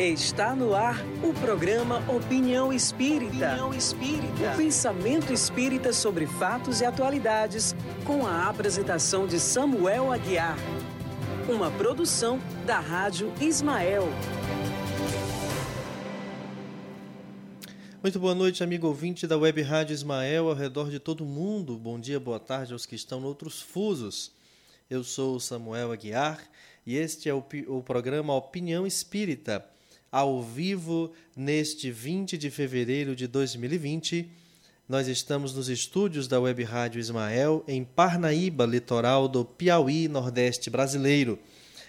Está no ar o programa Opinião Espírita. Opinião Espírita. O pensamento espírita sobre fatos e atualidades, com a apresentação de Samuel Aguiar. Uma produção da Rádio Ismael. Muito boa noite, amigo ouvinte da Web Rádio Ismael, ao redor de todo mundo. Bom dia, boa tarde aos que estão em outros fusos. Eu sou Samuel Aguiar e este é o, o programa Opinião Espírita ao vivo neste 20 de fevereiro de 2020. Nós estamos nos estúdios da Web Rádio Ismael, em Parnaíba, litoral do Piauí, Nordeste brasileiro,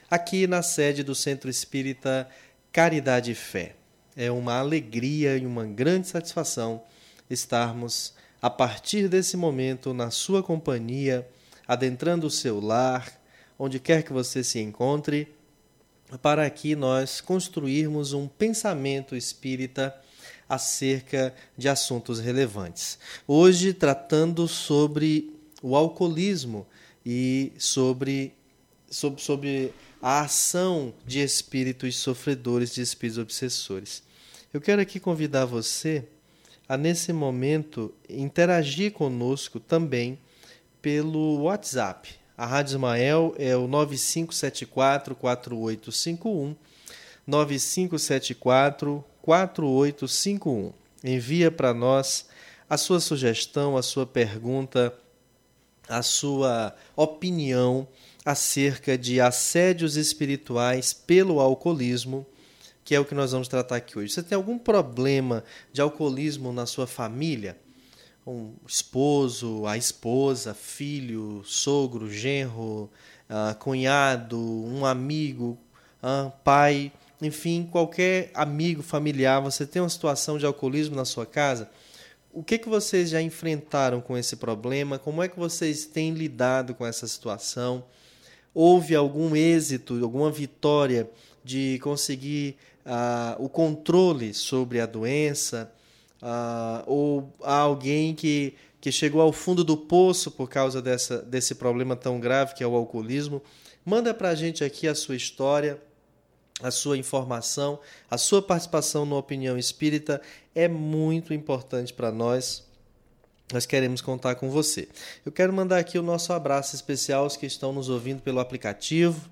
aqui na sede do Centro Espírita Caridade e Fé. É uma alegria e uma grande satisfação estarmos, a partir desse momento, na sua companhia, adentrando o seu lar, onde quer que você se encontre para aqui nós construirmos um pensamento espírita acerca de assuntos relevantes. Hoje, tratando sobre o alcoolismo e sobre, sobre, sobre a ação de espíritos sofredores, de espíritos obsessores. Eu quero aqui convidar você a, nesse momento, interagir conosco também pelo WhatsApp. A Rádio Ismael é o 9574-4851, 9574-4851. Envia para nós a sua sugestão, a sua pergunta, a sua opinião acerca de assédios espirituais pelo alcoolismo, que é o que nós vamos tratar aqui hoje. Você tem algum problema de alcoolismo na sua família? Um esposo, a esposa, filho, sogro, genro, uh, cunhado, um amigo, uh, pai, enfim, qualquer amigo, familiar, você tem uma situação de alcoolismo na sua casa, o que, que vocês já enfrentaram com esse problema? Como é que vocês têm lidado com essa situação? Houve algum êxito, alguma vitória de conseguir uh, o controle sobre a doença? Uh, ou há alguém que, que chegou ao fundo do poço por causa dessa, desse problema tão grave que é o alcoolismo, manda para a gente aqui a sua história, a sua informação, a sua participação no Opinião Espírita é muito importante para nós. Nós queremos contar com você. Eu quero mandar aqui o nosso abraço especial aos que estão nos ouvindo pelo aplicativo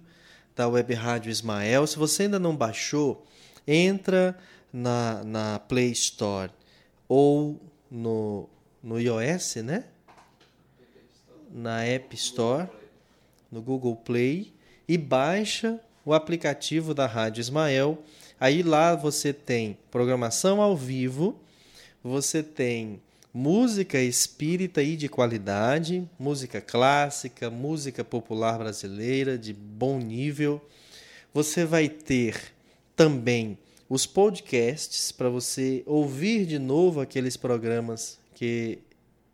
da Web Rádio Ismael. Se você ainda não baixou, entra na, na Play Store ou no, no iOS, né? Na App Store, no Google Play e baixa o aplicativo da Rádio Ismael. Aí lá você tem programação ao vivo, você tem música espírita e de qualidade, música clássica, música popular brasileira de bom nível. Você vai ter também os podcasts para você ouvir de novo aqueles programas que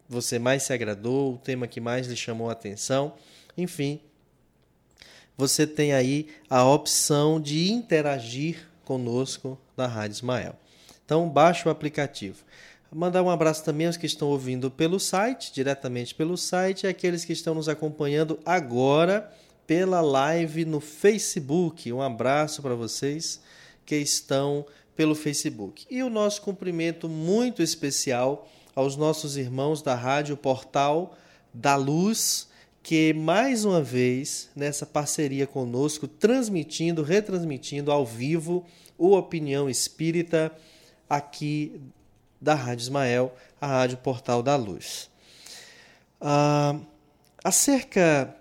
você mais se agradou, o tema que mais lhe chamou a atenção. Enfim, você tem aí a opção de interagir conosco na Rádio Ismael. Então, baixe o aplicativo. Mandar um abraço também aos que estão ouvindo pelo site, diretamente pelo site, e aqueles que estão nos acompanhando agora pela live no Facebook. Um abraço para vocês que estão pelo Facebook. E o nosso cumprimento muito especial aos nossos irmãos da Rádio Portal da Luz, que mais uma vez, nessa parceria conosco, transmitindo, retransmitindo ao vivo o Opinião Espírita aqui da Rádio Ismael, a Rádio Portal da Luz. Ah, acerca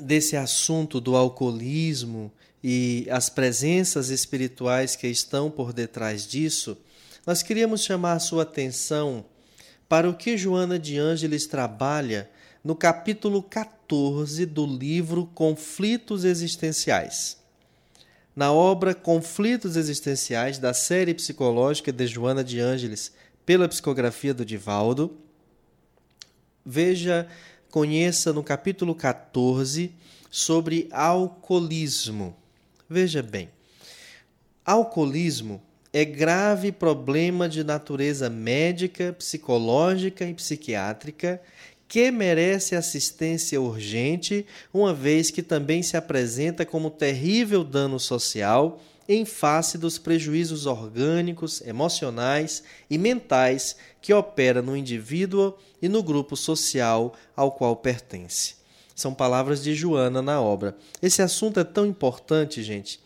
desse assunto do alcoolismo e as presenças espirituais que estão por detrás disso, nós queríamos chamar a sua atenção para o que Joana de Ângeles trabalha no capítulo 14 do livro Conflitos Existenciais. Na obra Conflitos Existenciais, da série psicológica de Joana de Ângeles, pela psicografia do Divaldo, veja, conheça no capítulo 14 sobre alcoolismo. Veja bem, alcoolismo é grave problema de natureza médica, psicológica e psiquiátrica que merece assistência urgente, uma vez que também se apresenta como terrível dano social em face dos prejuízos orgânicos, emocionais e mentais que opera no indivíduo e no grupo social ao qual pertence. São palavras de Joana na obra. Esse assunto é tão importante, gente,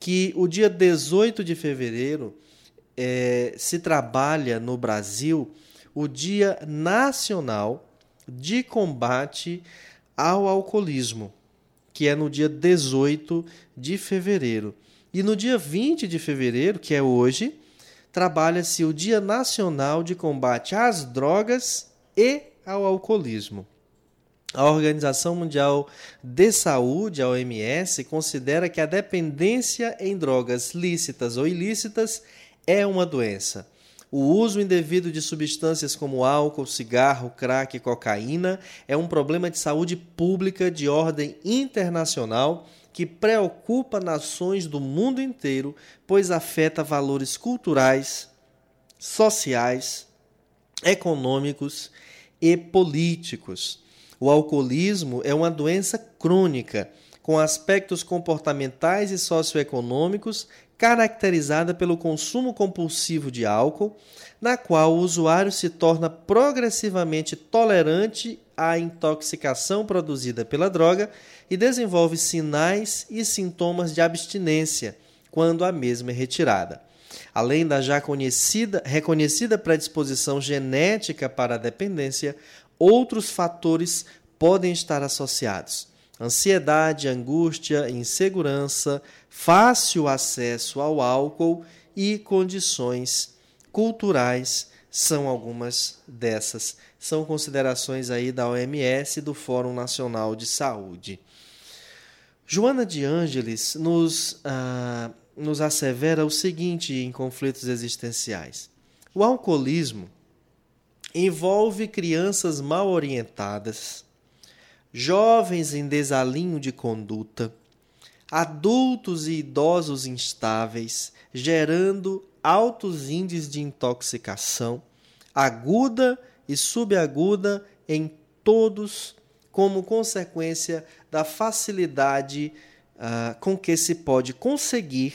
que o dia 18 de fevereiro é, se trabalha no Brasil o Dia Nacional de Combate ao Alcoolismo, que é no dia 18 de fevereiro. E no dia 20 de fevereiro, que é hoje, trabalha-se o Dia Nacional de Combate às Drogas e ao Alcoolismo. A Organização Mundial de Saúde, a OMS, considera que a dependência em drogas lícitas ou ilícitas é uma doença. O uso indevido de substâncias como álcool, cigarro, crack e cocaína é um problema de saúde pública de ordem internacional que preocupa nações do mundo inteiro, pois afeta valores culturais, sociais, econômicos e políticos. O alcoolismo é uma doença crônica, com aspectos comportamentais e socioeconômicos caracterizada pelo consumo compulsivo de álcool, na qual o usuário se torna progressivamente tolerante à intoxicação produzida pela droga e desenvolve sinais e sintomas de abstinência quando a mesma é retirada. Além da já conhecida, reconhecida predisposição genética para a dependência, outros fatores podem estar associados. Ansiedade, angústia, insegurança, fácil acesso ao álcool e condições culturais são algumas dessas. São considerações aí da OMS do Fórum Nacional de Saúde. Joana de Ângeles nos, ah, nos assevera o seguinte em conflitos existenciais: o alcoolismo envolve crianças mal orientadas, jovens em desalinho de conduta, adultos e idosos instáveis, gerando altos índices de intoxicação, aguda e subaguda em todos, como consequência da facilidade uh, com que se pode conseguir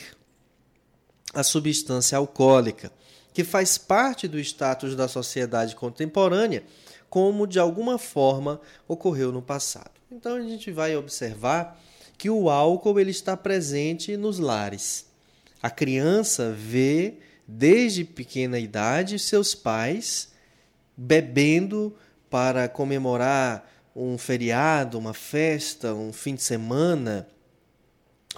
a substância alcoólica, que faz parte do status da sociedade contemporânea, como de alguma forma ocorreu no passado. Então a gente vai observar que o álcool ele está presente nos lares. A criança vê desde pequena idade seus pais bebendo para comemorar um feriado, uma festa, um fim de semana,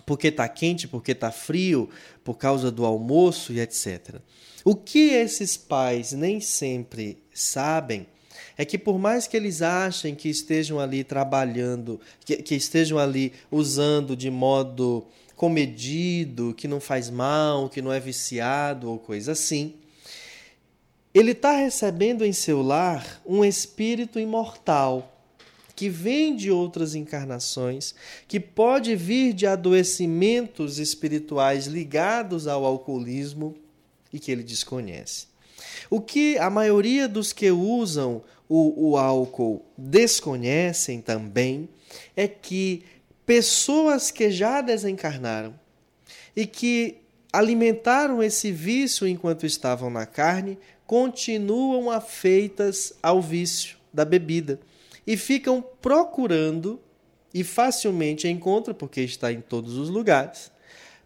porque está quente, porque está frio, por causa do almoço e etc. O que esses pais nem sempre sabem é que por mais que eles achem que estejam ali trabalhando, que, que estejam ali usando de modo comedido, que não faz mal, que não é viciado ou coisa assim, ele está recebendo em seu lar um espírito imortal que vem de outras encarnações, que pode vir de adoecimentos espirituais ligados ao alcoolismo e que ele desconhece. O que a maioria dos que usam o, o álcool desconhecem também é que pessoas que já desencarnaram e que alimentaram esse vício enquanto estavam na carne continuam afeitas ao vício da bebida e ficam procurando e facilmente encontram, porque está em todos os lugares,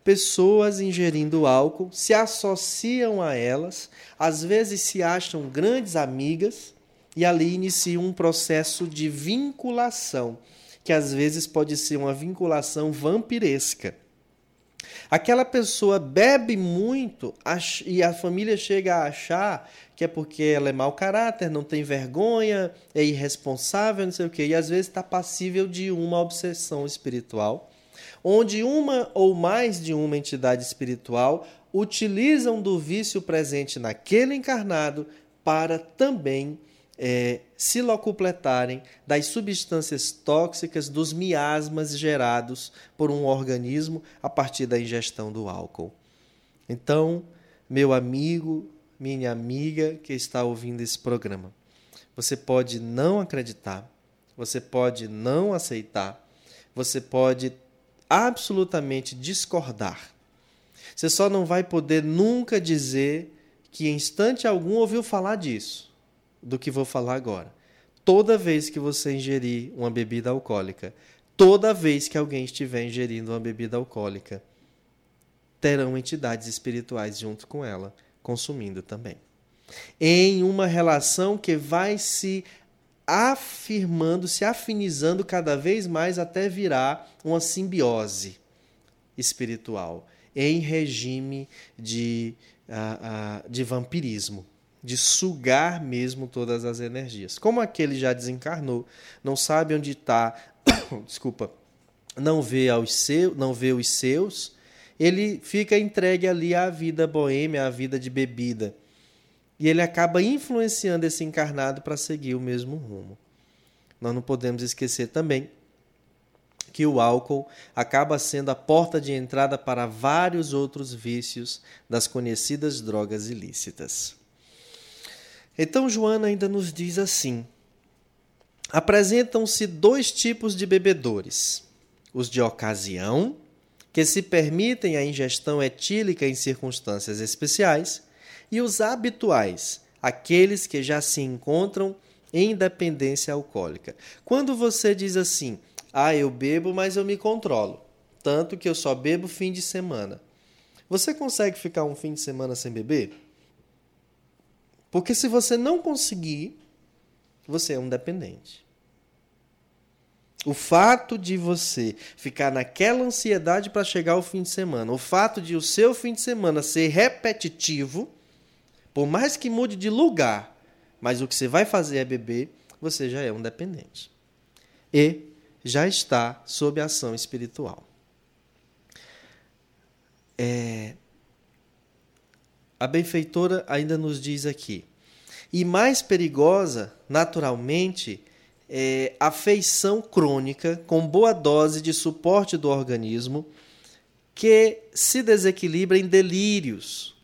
pessoas ingerindo álcool, se associam a elas, às vezes se acham grandes amigas e ali inicia um processo de vinculação, que às vezes pode ser uma vinculação vampiresca. Aquela pessoa bebe muito e a família chega a achar que é porque ela é mau caráter, não tem vergonha, é irresponsável, não sei o quê, e às vezes está passível de uma obsessão espiritual, onde uma ou mais de uma entidade espiritual utilizam do vício presente naquele encarnado para também é, se locupletarem das substâncias tóxicas dos miasmas gerados por um organismo a partir da ingestão do álcool. Então, meu amigo, minha amiga que está ouvindo esse programa, você pode não acreditar, você pode não aceitar, você pode absolutamente discordar. Você só não vai poder nunca dizer que em instante algum ouviu falar disso, do que vou falar agora. Toda vez que você ingerir uma bebida alcoólica, toda vez que alguém estiver ingerindo uma bebida alcoólica, terão entidades espirituais junto com ela, consumindo também. Em uma relação que vai se afirmando, se afinizando cada vez mais até virar uma simbiose espiritual em regime de, uh, uh, de vampirismo, de sugar mesmo todas as energias. Como aquele já desencarnou, não sabe onde está, desculpa, não vê, aos seu, não vê os seus, ele fica entregue ali à vida boêmia, à vida de bebida. E ele acaba influenciando esse encarnado para seguir o mesmo rumo. Nós não podemos esquecer também que o álcool acaba sendo a porta de entrada para vários outros vícios das conhecidas drogas ilícitas. Então, Joana ainda nos diz assim: apresentam-se dois tipos de bebedores: os de ocasião, que se permitem a ingestão etílica em circunstâncias especiais, e os habituais, aqueles que já se encontram em dependência alcoólica. Quando você diz assim, ah, eu bebo, mas eu me controlo, tanto que eu só bebo fim de semana. Você consegue ficar um fim de semana sem beber? Porque se você não conseguir, você é um dependente. O fato de você ficar naquela ansiedade para chegar ao fim de semana, o fato de o seu fim de semana ser repetitivo, por mais que mude de lugar, mas o que você vai fazer é beber, você já é um dependente. E já está sob ação espiritual. É... A benfeitora ainda nos diz aqui. E mais perigosa, naturalmente, é a feição crônica com boa dose de suporte do organismo que se desequilibra em delírios,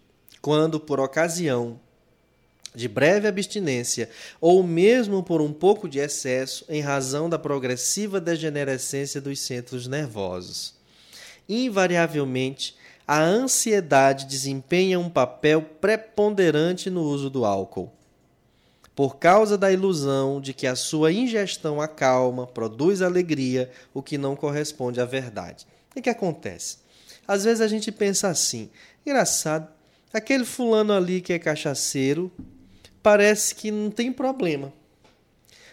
quando por ocasião de breve abstinência ou mesmo por um pouco de excesso em razão da progressiva degenerescência dos centros nervosos. Invariavelmente, a ansiedade desempenha um papel preponderante no uso do álcool. Por causa da ilusão de que a sua ingestão acalma, produz alegria, o que não corresponde à verdade. O que acontece? Às vezes a gente pensa assim: engraçado, Aquele fulano ali que é cachaceiro, parece que não tem problema.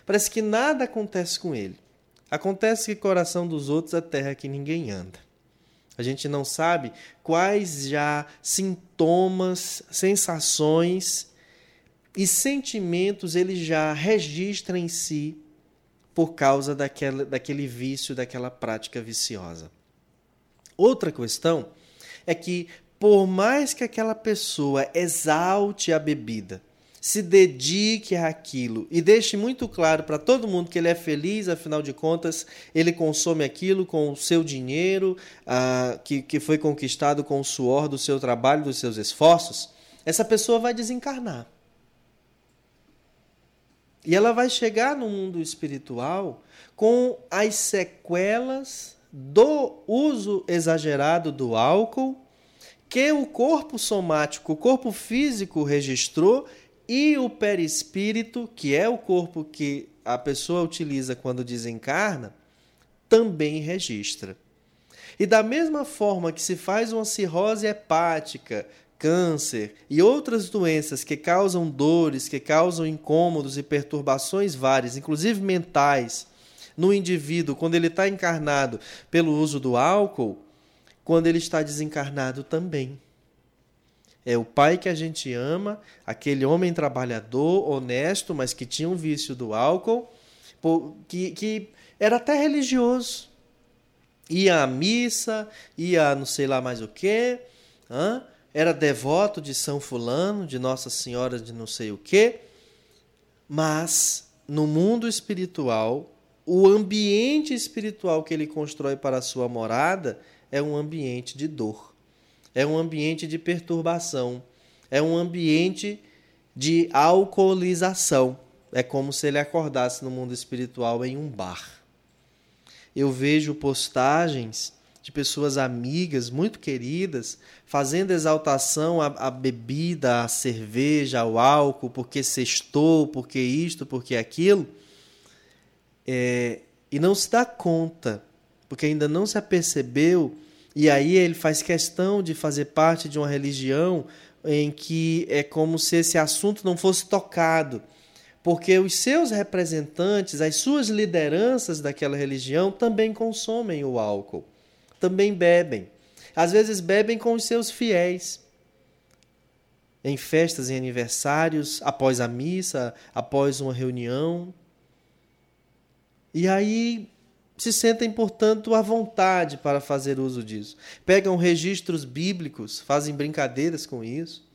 Parece que nada acontece com ele. Acontece que coração dos outros é terra que ninguém anda. A gente não sabe quais já sintomas, sensações e sentimentos ele já registra em si por causa daquela, daquele vício, daquela prática viciosa. Outra questão é que por mais que aquela pessoa exalte a bebida, se dedique àquilo e deixe muito claro para todo mundo que ele é feliz, afinal de contas, ele consome aquilo com o seu dinheiro, ah, que, que foi conquistado com o suor do seu trabalho, dos seus esforços, essa pessoa vai desencarnar. E ela vai chegar no mundo espiritual com as sequelas do uso exagerado do álcool que o corpo somático, o corpo físico registrou e o perispírito, que é o corpo que a pessoa utiliza quando desencarna, também registra. E da mesma forma que se faz uma cirrose hepática, câncer e outras doenças que causam dores, que causam incômodos e perturbações várias, inclusive mentais, no indivíduo quando ele está encarnado pelo uso do álcool, quando ele está desencarnado também. É o pai que a gente ama, aquele homem trabalhador, honesto, mas que tinha um vício do álcool, que, que era até religioso. Ia à missa, ia a não sei lá mais o quê, era devoto de São Fulano, de Nossa Senhora de não sei o quê, mas no mundo espiritual, o ambiente espiritual que ele constrói para a sua morada é um ambiente de dor, é um ambiente de perturbação, é um ambiente de alcoolização. É como se ele acordasse no mundo espiritual em um bar. Eu vejo postagens de pessoas amigas, muito queridas, fazendo exaltação à, à bebida, à cerveja, ao álcool, porque sextou, porque isto, porque aquilo, é, e não se dá conta, porque ainda não se apercebeu, e aí ele faz questão de fazer parte de uma religião em que é como se esse assunto não fosse tocado porque os seus representantes, as suas lideranças daquela religião também consomem o álcool também bebem. Às vezes bebem com os seus fiéis. Em festas, em aniversários, após a missa, após uma reunião. E aí se sentem, portanto, à vontade para fazer uso disso. Pegam registros bíblicos, fazem brincadeiras com isso,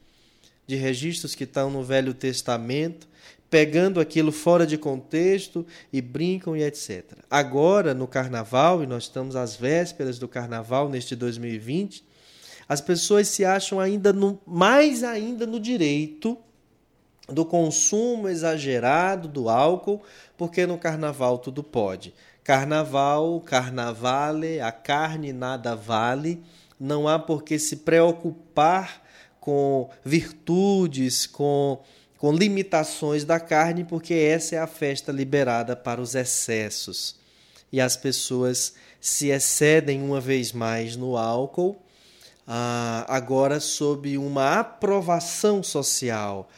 de registros que estão no Velho Testamento, pegando aquilo fora de contexto e brincam e etc. Agora, no carnaval, e nós estamos às vésperas do carnaval neste 2020, as pessoas se acham ainda no, mais ainda no direito do consumo exagerado do álcool, porque no carnaval tudo pode. Carnaval, carnavale, a carne nada vale, não há por que se preocupar com virtudes, com com limitações da carne, porque essa é a festa liberada para os excessos. E as pessoas se excedem uma vez mais no álcool, ah, agora sob uma aprovação social.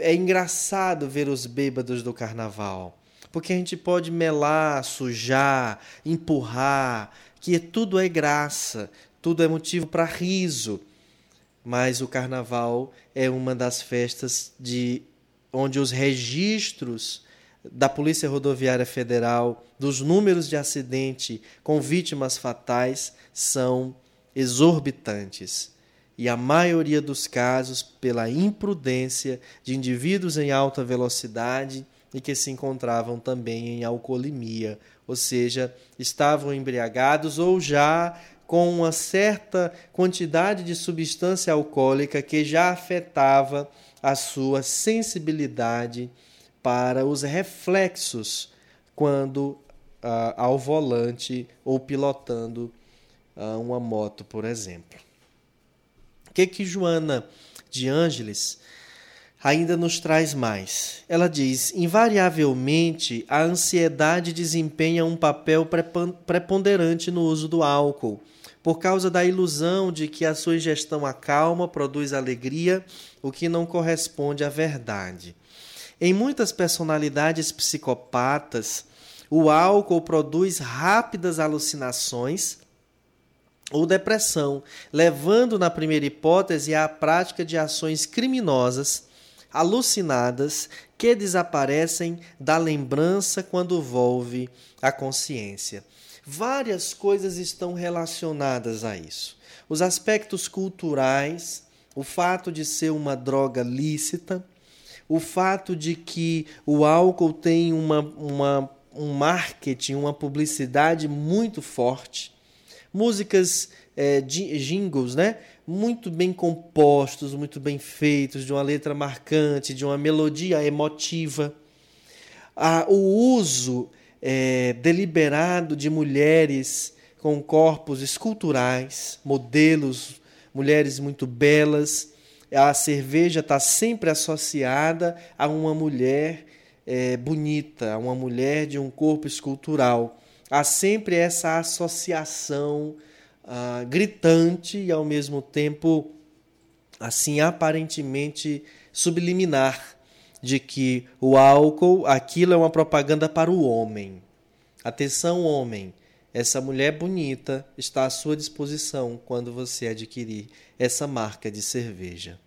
É engraçado ver os bêbados do carnaval, porque a gente pode melar, sujar, empurrar, que tudo é graça, tudo é motivo para riso. Mas o carnaval é uma das festas de onde os registros da Polícia Rodoviária Federal dos números de acidente com vítimas fatais são exorbitantes. E a maioria dos casos pela imprudência de indivíduos em alta velocidade e que se encontravam também em alcoolimia, ou seja, estavam embriagados ou já com uma certa quantidade de substância alcoólica que já afetava a sua sensibilidade para os reflexos quando uh, ao volante ou pilotando uh, uma moto, por exemplo. O que que Joana de Ângeles ainda nos traz mais? Ela diz: invariavelmente a ansiedade desempenha um papel preponderante no uso do álcool por causa da ilusão de que a sua ingestão acalma, produz alegria, o que não corresponde à verdade. Em muitas personalidades psicopatas, o álcool produz rápidas alucinações ou depressão, levando, na primeira hipótese, à prática de ações criminosas alucinadas que desaparecem da lembrança quando volve a consciência. Várias coisas estão relacionadas a isso. Os aspectos culturais, o fato de ser uma droga lícita, o fato de que o álcool tem uma, uma, um marketing, uma publicidade muito forte, músicas, é, jingles, né? Muito bem compostos, muito bem feitos, de uma letra marcante, de uma melodia emotiva. Ah, o uso é, deliberado de mulheres com corpos esculturais, modelos, mulheres muito belas. A cerveja está sempre associada a uma mulher é, bonita, a uma mulher de um corpo escultural. Há sempre essa associação ah, gritante e, ao mesmo tempo, assim, aparentemente subliminar de que o álcool, aquilo é uma propaganda para o homem. Atenção, homem, essa mulher bonita está à sua disposição quando você adquirir essa marca de cerveja.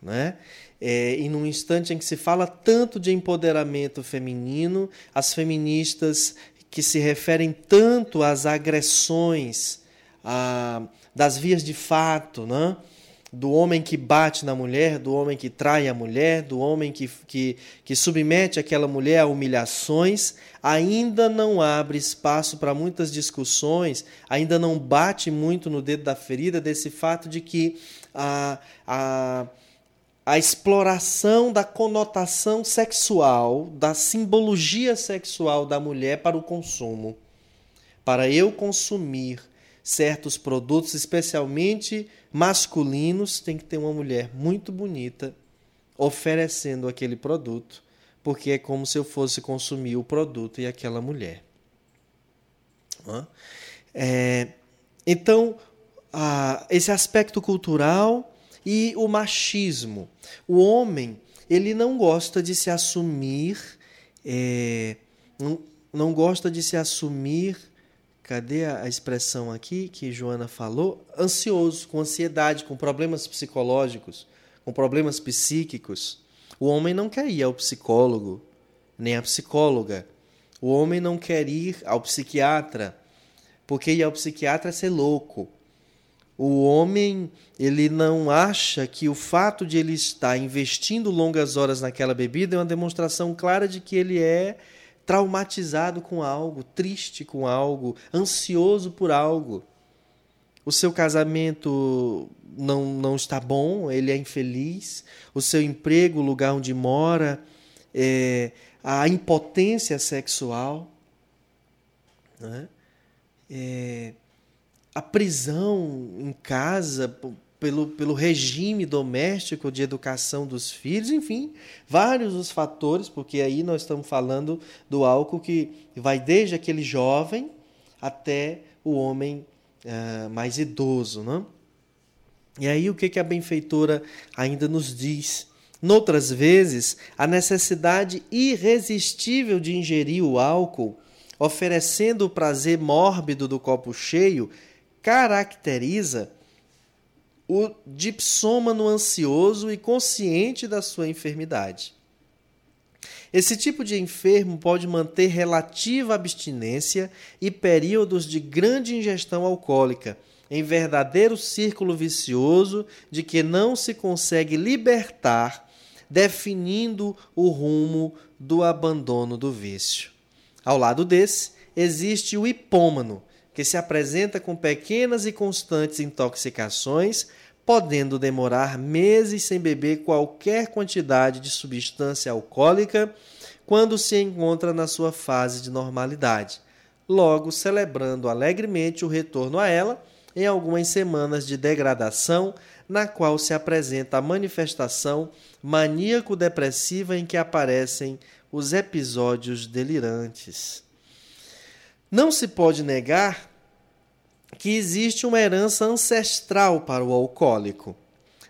Né? É, e num instante em que se fala tanto de empoderamento feminino, as feministas que se referem tanto às agressões a, das vias de fato, né? do homem que bate na mulher, do homem que trai a mulher, do homem que, que, que submete aquela mulher a humilhações, ainda não abre espaço para muitas discussões, ainda não bate muito no dedo da ferida desse fato de que a, a, a exploração da conotação sexual, da simbologia sexual da mulher para o consumo, para eu consumir certos produtos, especialmente masculinos, tem que ter uma mulher muito bonita oferecendo aquele produto, porque é como se eu fosse consumir o produto e aquela mulher. É, então, esse aspecto cultural e o machismo. O homem, ele não gosta de se assumir, é, não, não gosta de se assumir cadê a expressão aqui que Joana falou? Ansioso, com ansiedade, com problemas psicológicos, com problemas psíquicos. O homem não quer ir ao psicólogo, nem à psicóloga. O homem não quer ir ao psiquiatra, porque ir ao psiquiatra é ser louco. O homem, ele não acha que o fato de ele estar investindo longas horas naquela bebida é uma demonstração clara de que ele é traumatizado com algo, triste com algo, ansioso por algo. O seu casamento não, não está bom, ele é infeliz. O seu emprego, o lugar onde mora, é, a impotência sexual, né? é, a prisão em casa pelo, pelo regime doméstico de educação dos filhos, enfim, vários os fatores, porque aí nós estamos falando do álcool que vai desde aquele jovem até o homem uh, mais idoso. Não? E aí o que, que a benfeitora ainda nos diz? Noutras vezes, a necessidade irresistível de ingerir o álcool, oferecendo o prazer mórbido do copo cheio, caracteriza o dipsômano ansioso e consciente da sua enfermidade. Esse tipo de enfermo pode manter relativa abstinência e períodos de grande ingestão alcoólica, em verdadeiro círculo vicioso de que não se consegue libertar, definindo o rumo do abandono do vício. Ao lado desse, existe o hipômano, que se apresenta com pequenas e constantes intoxicações, podendo demorar meses sem beber qualquer quantidade de substância alcoólica quando se encontra na sua fase de normalidade, logo celebrando alegremente o retorno a ela em algumas semanas de degradação, na qual se apresenta a manifestação maníaco-depressiva em que aparecem os episódios delirantes. Não se pode negar que existe uma herança ancestral para o alcoólico.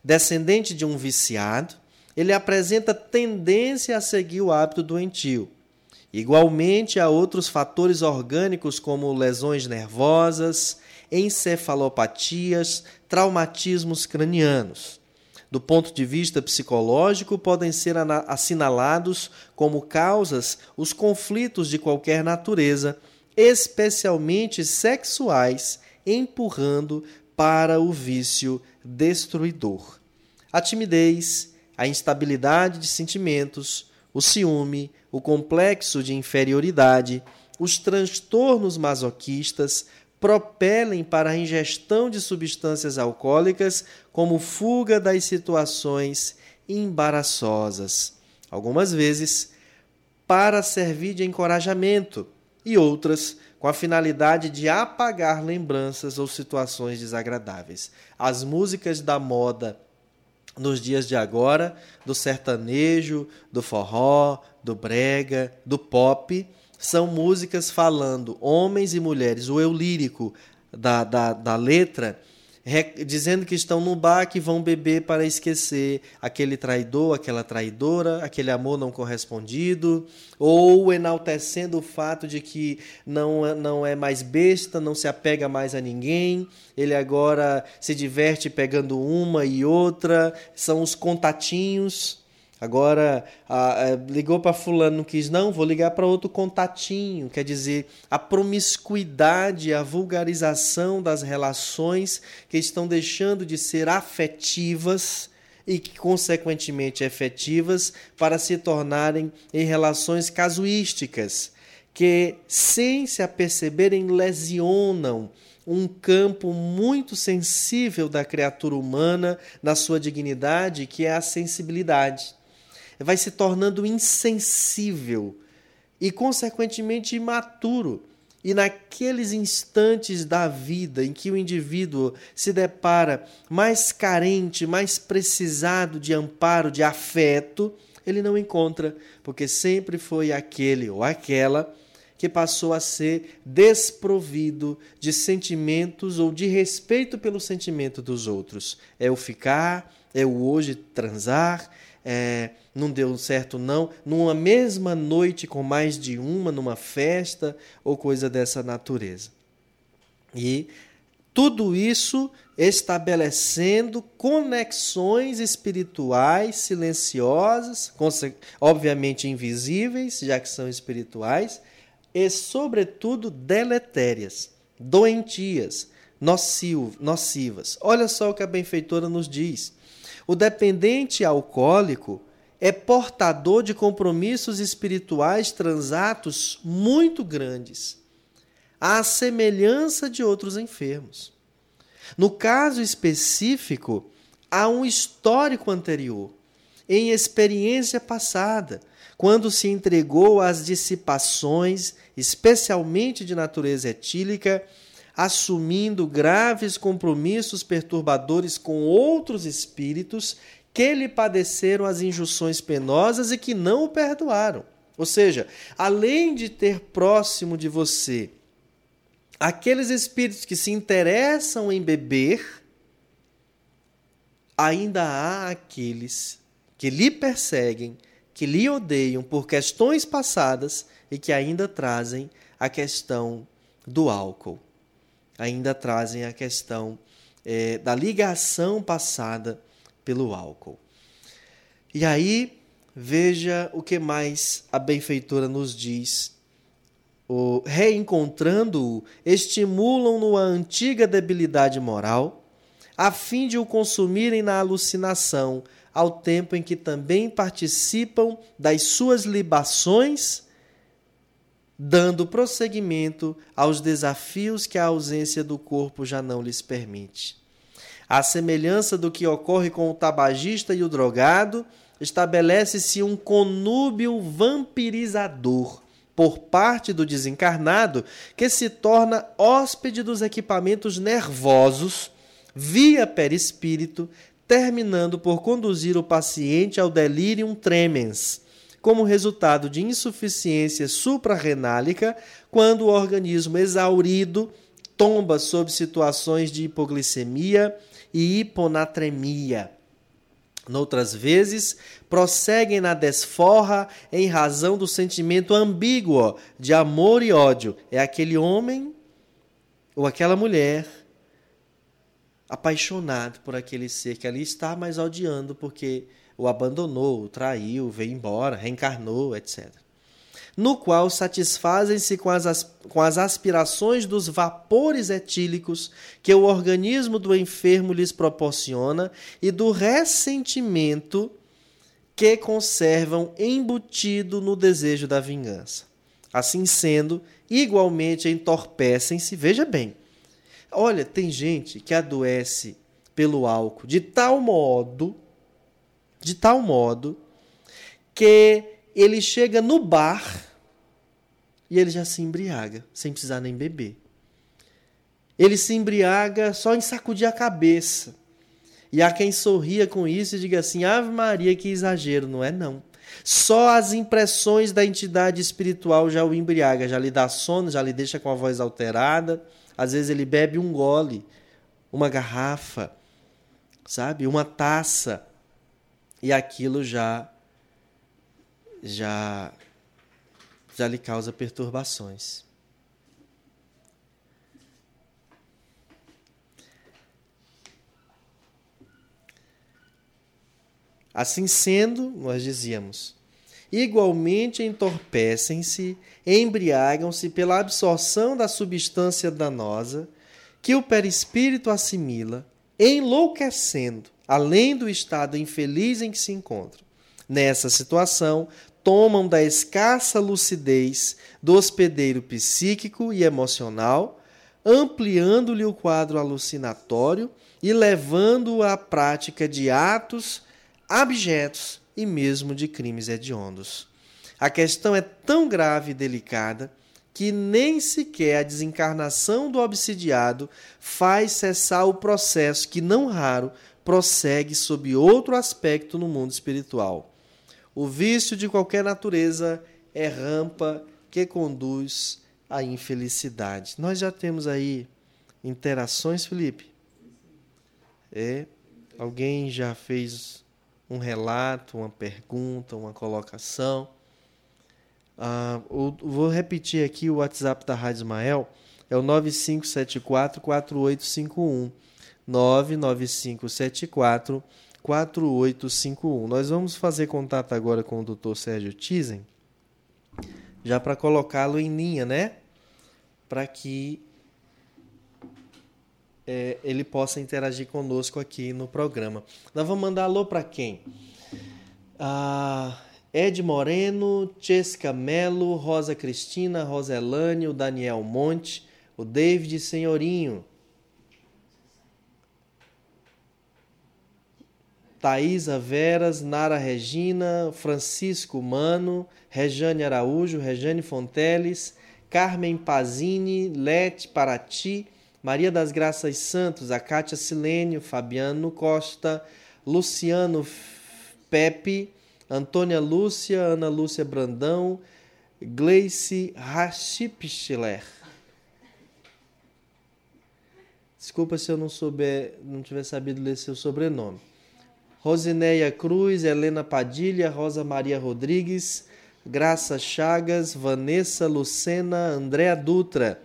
Descendente de um viciado, ele apresenta tendência a seguir o hábito doentio. Igualmente, há outros fatores orgânicos como lesões nervosas, encefalopatias, traumatismos cranianos. Do ponto de vista psicológico, podem ser assinalados como causas os conflitos de qualquer natureza, especialmente sexuais, empurrando para o vício destruidor. A timidez, a instabilidade de sentimentos, o ciúme, o complexo de inferioridade, os transtornos masoquistas propelem para a ingestão de substâncias alcoólicas como fuga das situações embaraçosas. Algumas vezes, para servir de encorajamento, e outras com a finalidade de apagar lembranças ou situações desagradáveis. As músicas da moda nos dias de agora, do sertanejo, do forró, do brega, do pop, são músicas falando homens e mulheres. O eu lírico da, da, da letra dizendo que estão no bar que vão beber para esquecer aquele traidor, aquela traidora, aquele amor não correspondido, ou enaltecendo o fato de que não, não é mais besta, não se apega mais a ninguém, ele agora se diverte pegando uma e outra, são os contatinhos Agora, a, a, ligou para fulano, não quis, não, vou ligar para outro contatinho. Quer dizer, a promiscuidade, a vulgarização das relações que estão deixando de ser afetivas e que, consequentemente, efetivas para se tornarem em relações casuísticas, que, sem se aperceberem, lesionam um campo muito sensível da criatura humana na sua dignidade, que é a sensibilidade vai se tornando insensível e, consequentemente, imaturo. e naqueles instantes da vida em que o indivíduo se depara mais carente, mais precisado de amparo, de afeto, ele não encontra, porque sempre foi aquele ou aquela que passou a ser desprovido de sentimentos ou de respeito pelo sentimento dos outros. É o ficar, é o hoje transar, é, não deu certo não, numa mesma noite com mais de uma, numa festa ou coisa dessa natureza. E tudo isso estabelecendo conexões espirituais silenciosas, obviamente invisíveis, já que são espirituais, e, sobretudo, deletérias, doentias, nocivas. Olha só o que a benfeitora nos diz. O dependente alcoólico é portador de compromissos espirituais transatos muito grandes, à semelhança de outros enfermos. No caso específico, há um histórico anterior, em experiência passada, quando se entregou às dissipações, especialmente de natureza etílica, assumindo graves compromissos perturbadores com outros espíritos que lhe padeceram as injunções penosas e que não o perdoaram. Ou seja, além de ter próximo de você aqueles espíritos que se interessam em beber, ainda há aqueles que lhe perseguem que lhe odeiam por questões passadas e que ainda trazem a questão do álcool, ainda trazem a questão é, da ligação passada pelo álcool. E aí, veja o que mais a benfeitora nos diz. O, reencontrando-o, estimulam-no a antiga debilidade moral, a fim de o consumirem na alucinação, ao tempo em que também participam das suas libações, dando prosseguimento aos desafios que a ausência do corpo já não lhes permite. À semelhança do que ocorre com o tabagista e o drogado, estabelece-se um conúbio vampirizador por parte do desencarnado que se torna hóspede dos equipamentos nervosos via perispírito, terminando por conduzir o paciente ao delirium tremens, como resultado de insuficiência suprarrenálica, quando o organismo exaurido tomba sob situações de hipoglicemia e hiponatremia. Noutras vezes, prosseguem na desforra em razão do sentimento ambíguo de amor e ódio. É aquele homem ou aquela mulher apaixonado por aquele ser que ali está, mas odiando porque o abandonou, o traiu, veio embora, reencarnou, etc. No qual satisfazem-se com as, com as aspirações dos vapores etílicos que o organismo do enfermo lhes proporciona e do ressentimento que conservam embutido no desejo da vingança. Assim sendo, igualmente entorpecem-se, veja bem, Olha, tem gente que adoece pelo álcool de tal modo, de tal modo, que ele chega no bar e ele já se embriaga, sem precisar nem beber. Ele se embriaga só em sacudir a cabeça. E há quem sorria com isso e diga assim: Ave Maria, que exagero, não é não. Só as impressões da entidade espiritual já o embriaga, já lhe dá sono, já lhe deixa com a voz alterada, às vezes ele bebe um gole, uma garrafa, sabe? Uma taça. E aquilo já já já lhe causa perturbações. Assim sendo, nós dizíamos, igualmente entorpecem-se, embriagam-se pela absorção da substância danosa que o perispírito assimila, enlouquecendo, além do estado infeliz em que se encontram. Nessa situação, tomam da escassa lucidez do hospedeiro psíquico e emocional, ampliando-lhe o quadro alucinatório e levando-o à prática de atos abjetos e mesmo de crimes hediondos. A questão é tão grave e delicada que nem sequer a desencarnação do obsidiado faz cessar o processo que, não raro, prossegue sob outro aspecto no mundo espiritual. O vício de qualquer natureza é rampa que conduz à infelicidade. Nós já temos aí interações, Felipe? É, alguém já fez um relato, uma pergunta, uma colocação? Ah, vou repetir aqui o WhatsApp da Rádio Ismael, é o 9574-4851. 99574-4851. Nós vamos fazer contato agora com o Dr. Sérgio Tizen, já para colocá-lo em linha, né? Para que é, ele possa interagir conosco aqui no programa. Nós vamos mandar alô para quem? Ah, Ed Moreno, Chesca Melo, Rosa Cristina, Roselane, o Daniel Monte, o David Senhorinho, Thaisa Veras, Nara Regina, Francisco Mano, Rejane Araújo, Rejane Fonteles, Carmen Pazini, Lete Paraty, Maria das Graças Santos, a Cátia Silênio, Fabiano Costa, Luciano Pepe, Antônia Lúcia, Ana Lúcia Brandão, Gleice Rachipschler. Desculpa se eu não souber, não tiver sabido ler seu sobrenome. Rosineia Cruz, Helena Padilha, Rosa Maria Rodrigues, Graça Chagas, Vanessa Lucena, Andréa Dutra,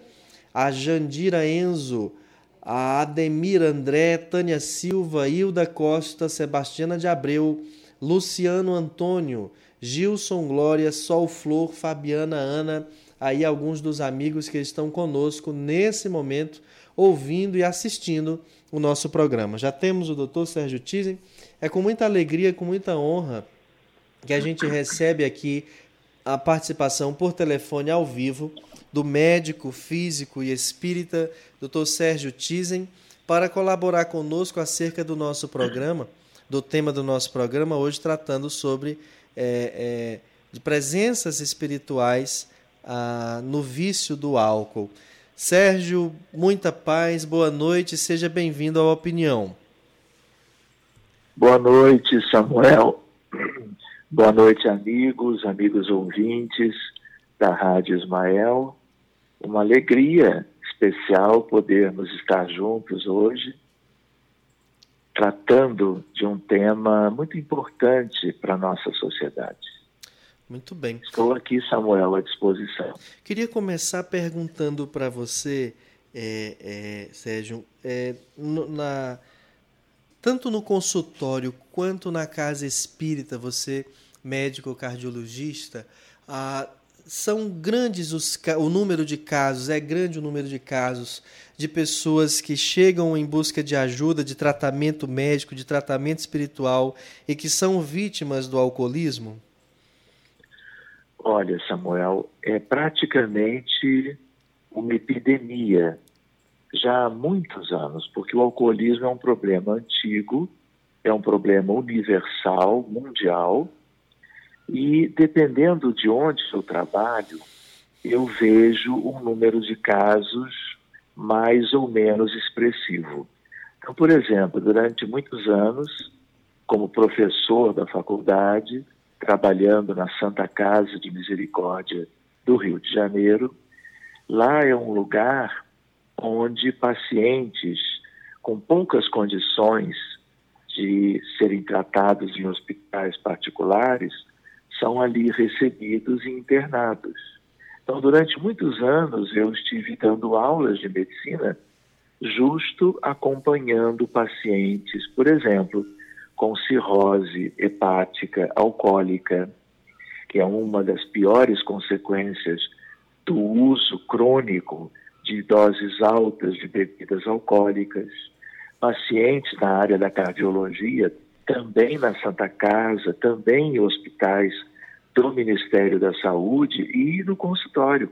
a Jandira Enzo, a Ademir André, Tânia Silva, Hilda Costa, Sebastiana de Abreu, Luciano Antônio, Gilson Glória, Sol Flor, Fabiana Ana, aí alguns dos amigos que estão conosco nesse momento, ouvindo e assistindo o nosso programa. Já temos o Dr. Sérgio Tizen. É com muita alegria, com muita honra que a gente recebe aqui a participação por telefone ao vivo do médico físico e espírita Dr. Sérgio Tizen para colaborar conosco acerca do nosso programa do tema do nosso programa hoje, tratando sobre é, é, de presenças espirituais ah, no vício do álcool. Sérgio, muita paz, boa noite, seja bem-vindo à Opinião. Boa noite, Samuel. Boa noite, amigos, amigos ouvintes da Rádio Ismael. Uma alegria especial podermos estar juntos hoje tratando de um tema muito importante para a nossa sociedade. Muito bem. Estou aqui, Samuel, à disposição. Queria começar perguntando para você, é, é, Sérgio, é, no, na, tanto no consultório quanto na casa espírita, você, médico cardiologista, a, são grandes os, o número de casos, é grande o número de casos de pessoas que chegam em busca de ajuda, de tratamento médico, de tratamento espiritual e que são vítimas do alcoolismo? Olha, Samuel, é praticamente uma epidemia já há muitos anos, porque o alcoolismo é um problema antigo, é um problema universal, mundial, e dependendo de onde eu trabalho, eu vejo um número de casos mais ou menos expressivo. Então, por exemplo, durante muitos anos, como professor da faculdade, trabalhando na Santa Casa de Misericórdia do Rio de Janeiro, lá é um lugar onde pacientes com poucas condições de serem tratados em hospitais particulares são ali recebidos e internados. Então, durante muitos anos, eu estive dando aulas de medicina, justo acompanhando pacientes, por exemplo, com cirrose hepática alcoólica, que é uma das piores consequências do uso crônico de doses altas de bebidas alcoólicas, pacientes na área da cardiologia, também na Santa Casa, também em hospitais do Ministério da Saúde e no consultório.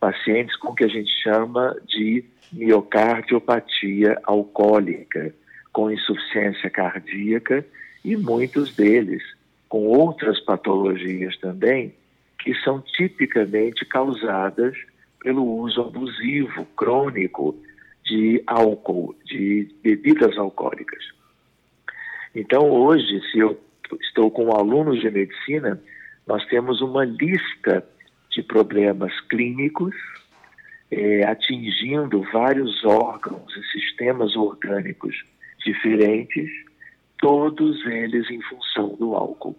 Pacientes com o que a gente chama de miocardiopatia alcoólica, com insuficiência cardíaca e muitos deles com outras patologias também, que são tipicamente causadas pelo uso abusivo, crônico de álcool, de bebidas alcoólicas. Então, hoje, se eu estou com alunos de medicina, nós temos uma lista de problemas clínicos é, atingindo vários órgãos e sistemas orgânicos diferentes, todos eles em função do álcool.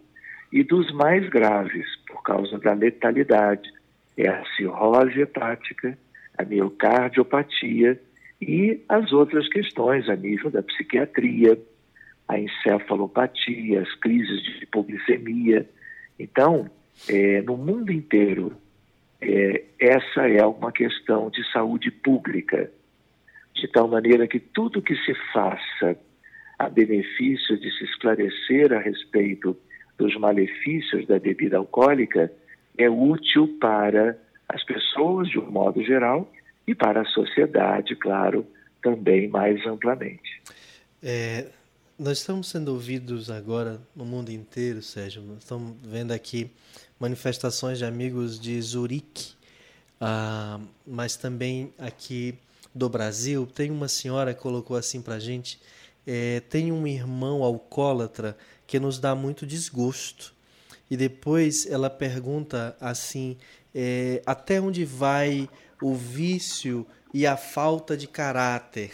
E dos mais graves, por causa da letalidade, é a cirrose hepática, a miocardiopatia e as outras questões a nível da psiquiatria, a encefalopatia, as crises de hipoglicemia. Então, é, no mundo inteiro, é, essa é uma questão de saúde pública, de tal maneira que tudo que se faça a benefício de se esclarecer a respeito dos malefícios da bebida alcoólica é útil para as pessoas de um modo geral e para a sociedade, claro, também mais amplamente. É, nós estamos sendo ouvidos agora no mundo inteiro, Sérgio. Nós estamos vendo aqui manifestações de amigos de Zurique, ah, mas também aqui do Brasil. Tem uma senhora que colocou assim para a gente: é, tem um irmão alcoólatra que nos dá muito desgosto. E depois ela pergunta assim: é, até onde vai o vício e a falta de caráter?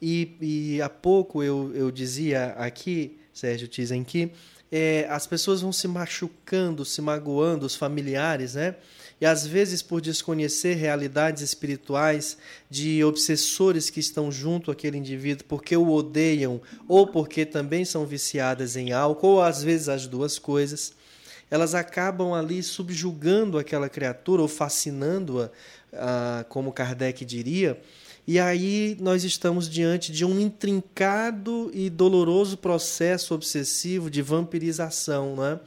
E, e há pouco eu, eu dizia aqui, Sérgio Tizen, que é, as pessoas vão se machucando, se magoando, os familiares, né? E às vezes por desconhecer realidades espirituais de obsessores que estão junto àquele indivíduo porque o odeiam ou porque também são viciadas em álcool, ou às vezes as duas coisas, elas acabam ali subjugando aquela criatura ou fascinando-a, ah, como Kardec diria, e aí nós estamos diante de um intrincado e doloroso processo obsessivo de vampirização, né?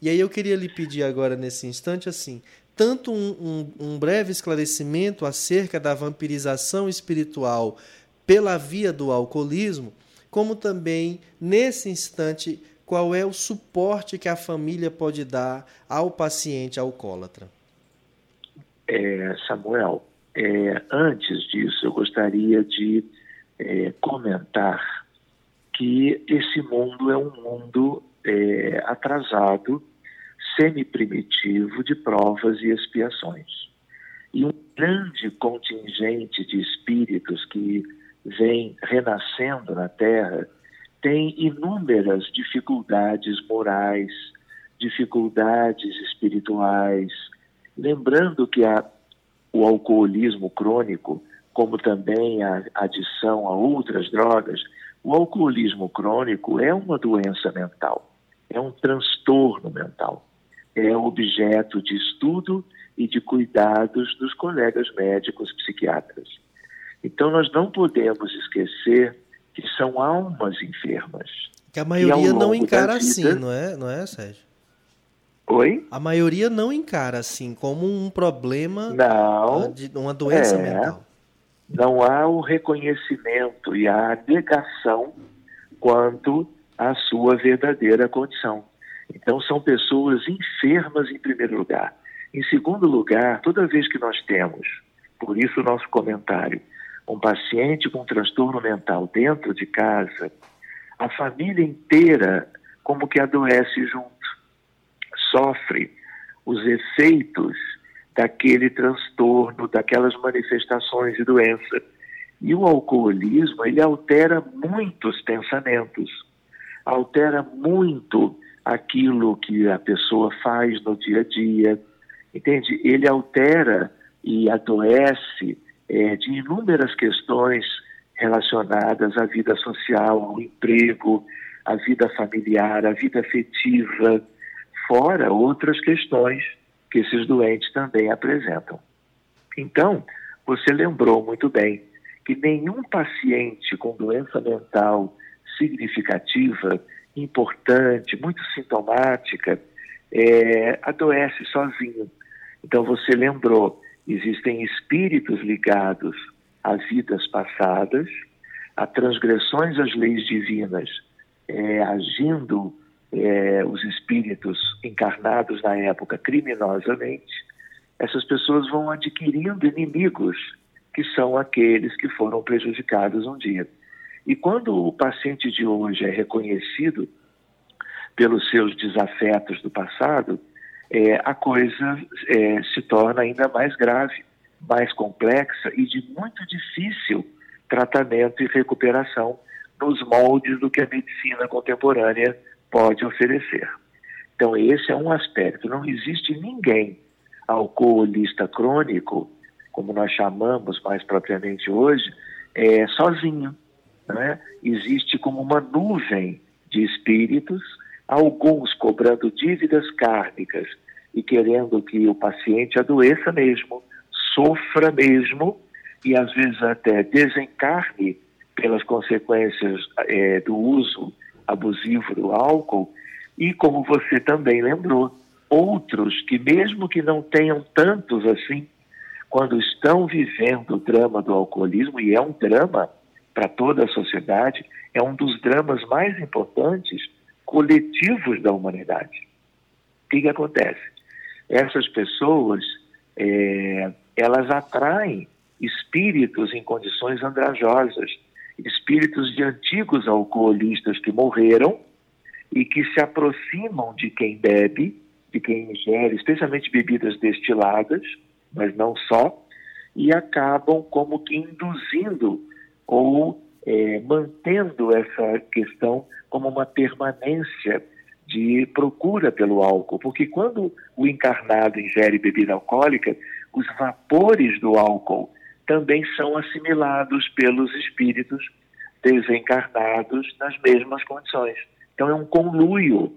E aí eu queria lhe pedir agora nesse instante assim, tanto um, um, um breve esclarecimento acerca da vampirização espiritual pela via do alcoolismo, como também nesse instante qual é o suporte que a família pode dar ao paciente alcoólatra. É, Samuel, é, antes disso, eu gostaria de é, comentar que esse mundo é um mundo é, atrasado, semi-primitivo de provas e expiações. E um grande contingente de espíritos que vem renascendo na Terra tem inúmeras dificuldades morais, dificuldades espirituais. Lembrando que a o alcoolismo crônico, como também a adição a outras drogas, o alcoolismo crônico é uma doença mental, é um transtorno mental, é objeto de estudo e de cuidados dos colegas médicos psiquiatras. Então, nós não podemos esquecer que são almas enfermas. Que a maioria não encara vida, assim, não é, não é, Sérgio? Oi? A maioria não encara assim como um problema, não, de uma doença é, mental. Não há o reconhecimento e a negação quanto à sua verdadeira condição. Então, são pessoas enfermas em primeiro lugar. Em segundo lugar, toda vez que nós temos, por isso o nosso comentário, um paciente com transtorno mental dentro de casa, a família inteira como que adoece junto sofre os efeitos daquele transtorno, daquelas manifestações de doença. E o alcoolismo, ele altera muitos pensamentos, altera muito aquilo que a pessoa faz no dia a dia, entende? Ele altera e adoece é, de inúmeras questões relacionadas à vida social, ao emprego, à vida familiar, à vida afetiva, fora outras questões que esses doentes também apresentam. Então, você lembrou muito bem que nenhum paciente com doença mental significativa, importante, muito sintomática, é, adoece sozinho. Então, você lembrou, existem espíritos ligados a vidas passadas, a transgressões às leis divinas, é, agindo é, os espíritos encarnados na época criminosamente, essas pessoas vão adquirindo inimigos, que são aqueles que foram prejudicados um dia. E quando o paciente de hoje é reconhecido pelos seus desafetos do passado, é, a coisa é, se torna ainda mais grave, mais complexa e de muito difícil tratamento e recuperação nos moldes do que a medicina contemporânea pode oferecer. Então, esse é um aspecto. Não existe ninguém alcoolista crônico, como nós chamamos mais propriamente hoje, é, sozinho. Né? Existe como uma nuvem de espíritos, alguns cobrando dívidas kármicas e querendo que o paciente adoeça mesmo, sofra mesmo e às vezes até desencarne pelas consequências é, do uso abusivo do álcool, e como você também lembrou, outros que, mesmo que não tenham tantos assim, quando estão vivendo o drama do alcoolismo, e é um drama para toda a sociedade, é um dos dramas mais importantes coletivos da humanidade. O que, que acontece? Essas pessoas, é, elas atraem espíritos em condições andrajosas, espíritos de antigos alcoolistas que morreram e que se aproximam de quem bebe, de quem ingere, especialmente bebidas destiladas, mas não só, e acabam como que induzindo ou é, mantendo essa questão como uma permanência de procura pelo álcool, porque quando o encarnado ingere bebida alcoólica, os vapores do álcool também são assimilados pelos espíritos desencarnados nas mesmas condições. Então é um conluio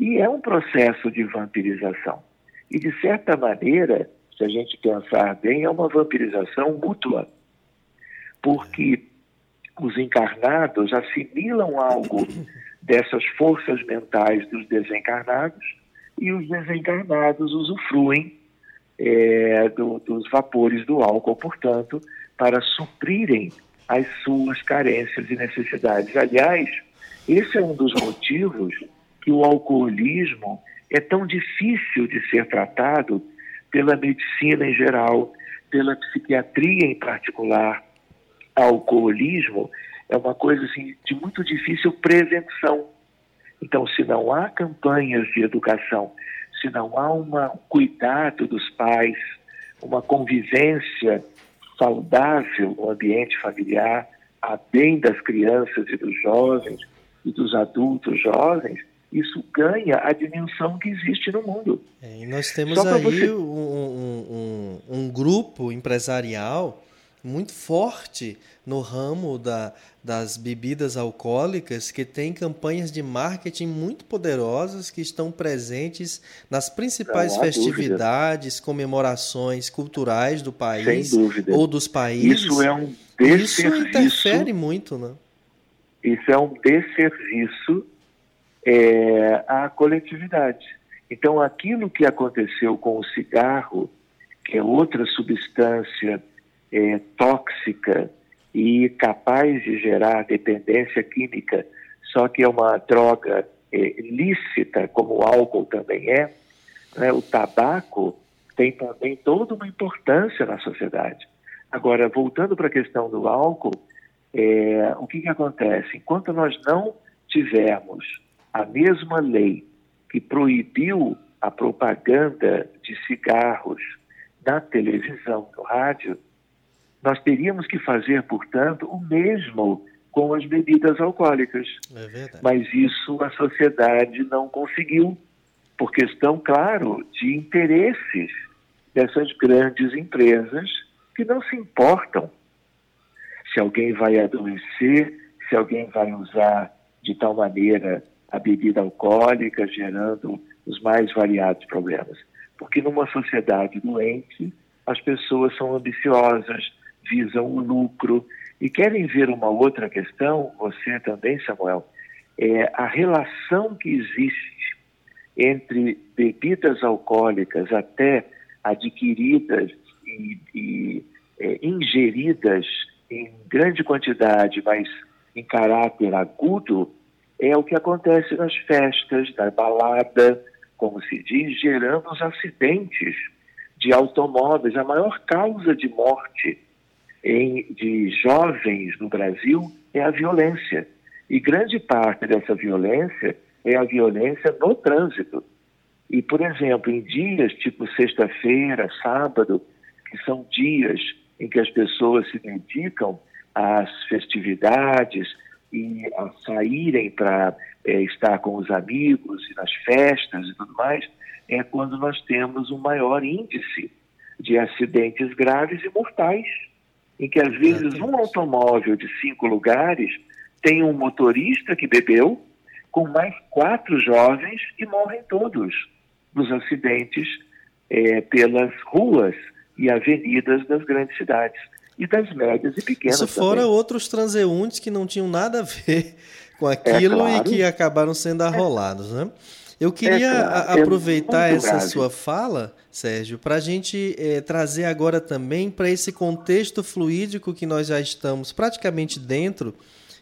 e é um processo de vampirização. E de certa maneira, se a gente pensar bem, é uma vampirização mútua, porque os encarnados assimilam algo dessas forças mentais dos desencarnados e os desencarnados usufruem é, do, dos vapores do álcool, portanto, para suprirem as suas carências e necessidades. Aliás, esse é um dos motivos que o alcoolismo é tão difícil de ser tratado pela medicina em geral, pela psiquiatria em particular. Alcoolismo é uma coisa assim, de muito difícil prevenção. Então, se não há campanhas de educação se não há um cuidado dos pais, uma convivência saudável no ambiente familiar, a bem das crianças e dos jovens e dos adultos jovens, isso ganha a dimensão que existe no mundo. É, e nós temos aí você... um, um, um, um grupo empresarial muito forte no ramo da, das bebidas alcoólicas, que tem campanhas de marketing muito poderosas que estão presentes nas principais festividades, dúvida. comemorações culturais do país ou dos países. Isso é um desserviço. Isso interfere muito, né? Isso é um desserviço é, à coletividade. Então, aquilo que aconteceu com o cigarro, que é outra substância é, tóxica e capaz de gerar dependência química, só que é uma droga é, lícita, como o álcool também é, né? o tabaco tem também toda uma importância na sociedade. Agora, voltando para a questão do álcool, é, o que, que acontece? Enquanto nós não tivermos a mesma lei que proibiu a propaganda de cigarros na televisão, no rádio, nós teríamos que fazer, portanto, o mesmo com as bebidas alcoólicas. É Mas isso a sociedade não conseguiu, por questão, claro, de interesses dessas grandes empresas que não se importam se alguém vai adoecer, se alguém vai usar de tal maneira a bebida alcoólica, gerando os mais variados problemas. Porque numa sociedade doente, as pessoas são ambiciosas, visam o lucro e querem ver uma outra questão, você também, Samuel, é a relação que existe entre bebidas alcoólicas até adquiridas e, e é, ingeridas em grande quantidade, mas em caráter agudo, é o que acontece nas festas, na balada, como se diz, gerando os acidentes de automóveis. A maior causa de morte em, de jovens no Brasil é a violência. E grande parte dessa violência é a violência no trânsito. E, por exemplo, em dias tipo sexta-feira, sábado, que são dias em que as pessoas se dedicam às festividades e a saírem para é, estar com os amigos e nas festas e tudo mais, é quando nós temos um maior índice de acidentes graves e mortais, em que às vezes um automóvel de cinco lugares tem um motorista que bebeu com mais quatro jovens e morrem todos nos acidentes é, pelas ruas e avenidas das grandes cidades e das médias e pequenas. Isso fora também. outros transeuntes que não tinham nada a ver com aquilo é, claro. e que acabaram sendo arrolados, né? Eu queria é, claro. aproveitar essa grave. sua fala, Sérgio, para a gente é, trazer agora também para esse contexto fluídico que nós já estamos praticamente dentro,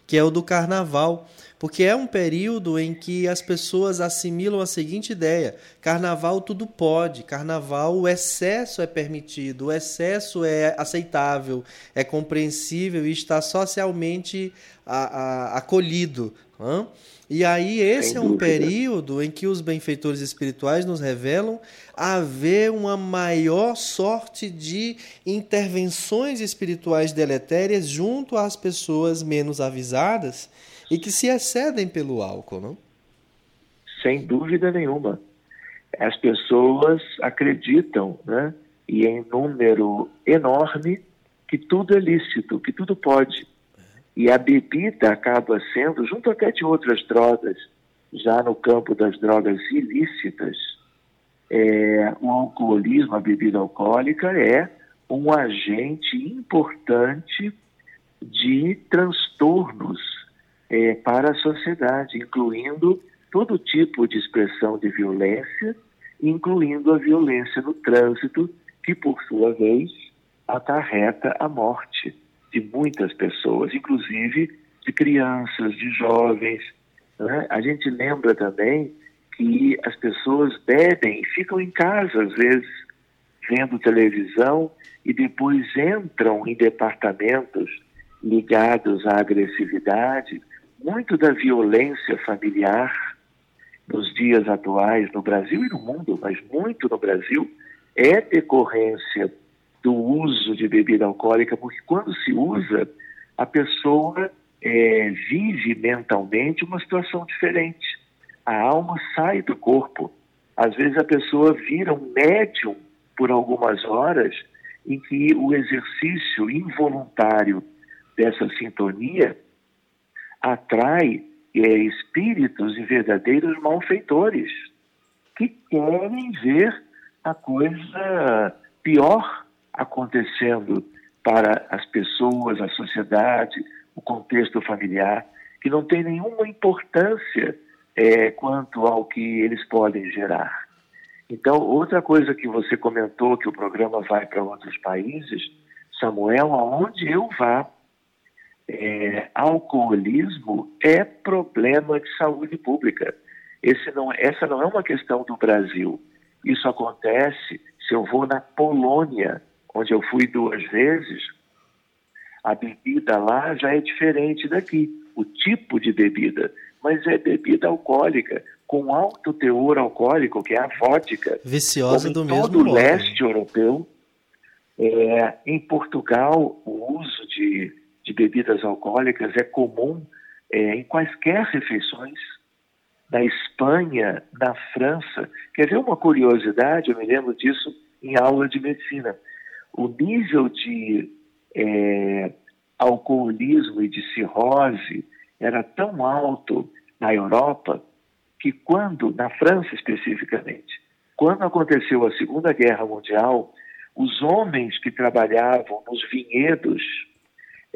que é o do carnaval porque é um período em que as pessoas assimilam a seguinte ideia: carnaval tudo pode, carnaval o excesso é permitido, o excesso é aceitável, é compreensível e está socialmente a, a, acolhido. Hein? E aí, esse é um período em que os benfeitores espirituais nos revelam haver uma maior sorte de intervenções espirituais deletérias junto às pessoas menos avisadas e que se excedem pelo álcool, não? Sem dúvida nenhuma. As pessoas acreditam, né, e em número enorme, que tudo é lícito, que tudo pode. E a bebida acaba sendo, junto até de outras drogas, já no campo das drogas ilícitas, é, o alcoolismo, a bebida alcoólica, é um agente importante de transtornos é, para a sociedade, incluindo todo tipo de expressão de violência, incluindo a violência no trânsito, que por sua vez acarreta a morte de muitas pessoas, inclusive de crianças, de jovens. Né? A gente lembra também que as pessoas bebem ficam em casa, às vezes, vendo televisão e depois entram em departamentos ligados à agressividade, muito da violência familiar nos dias atuais no Brasil e no mundo, mas muito no Brasil, é decorrência do uso de bebida alcoólica, porque quando se usa, a pessoa é, vive mentalmente uma situação diferente. A alma sai do corpo. Às vezes a pessoa vira um médium por algumas horas em que o exercício involuntário dessa sintonia atrai é, espíritos e verdadeiros malfeitores que querem ver a coisa pior acontecendo para as pessoas, a sociedade, o contexto familiar, que não tem nenhuma importância é, quanto ao que eles podem gerar. Então, outra coisa que você comentou, que o programa vai para outros países, Samuel, aonde eu vá, é, alcoolismo é problema de saúde pública. Não, essa não é uma questão do Brasil. Isso acontece se eu vou na Polônia, onde eu fui duas vezes, a bebida lá já é diferente daqui. O tipo de bebida, mas é bebida alcoólica, com alto teor alcoólico, que é a vodka. Viciosa do mesmo todo o leste europeu. É, em Portugal, o uso de de bebidas alcoólicas é comum é, em quaisquer refeições. Na Espanha, na França. Quer ver uma curiosidade? Eu me lembro disso em aula de medicina. O nível de é, alcoolismo e de cirrose era tão alto na Europa que quando, na França especificamente, quando aconteceu a Segunda Guerra Mundial, os homens que trabalhavam nos vinhedos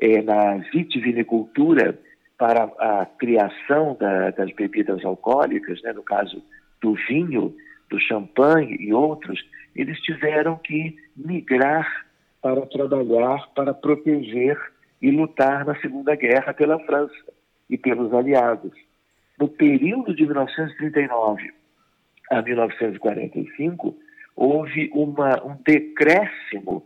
é, na vitivinicultura para a criação da, das bebidas alcoólicas, né, no caso do vinho, do champanhe e outros, eles tiveram que migrar para trabalhar, para proteger e lutar na Segunda Guerra pela França e pelos aliados. No período de 1939 a 1945, houve uma, um decréscimo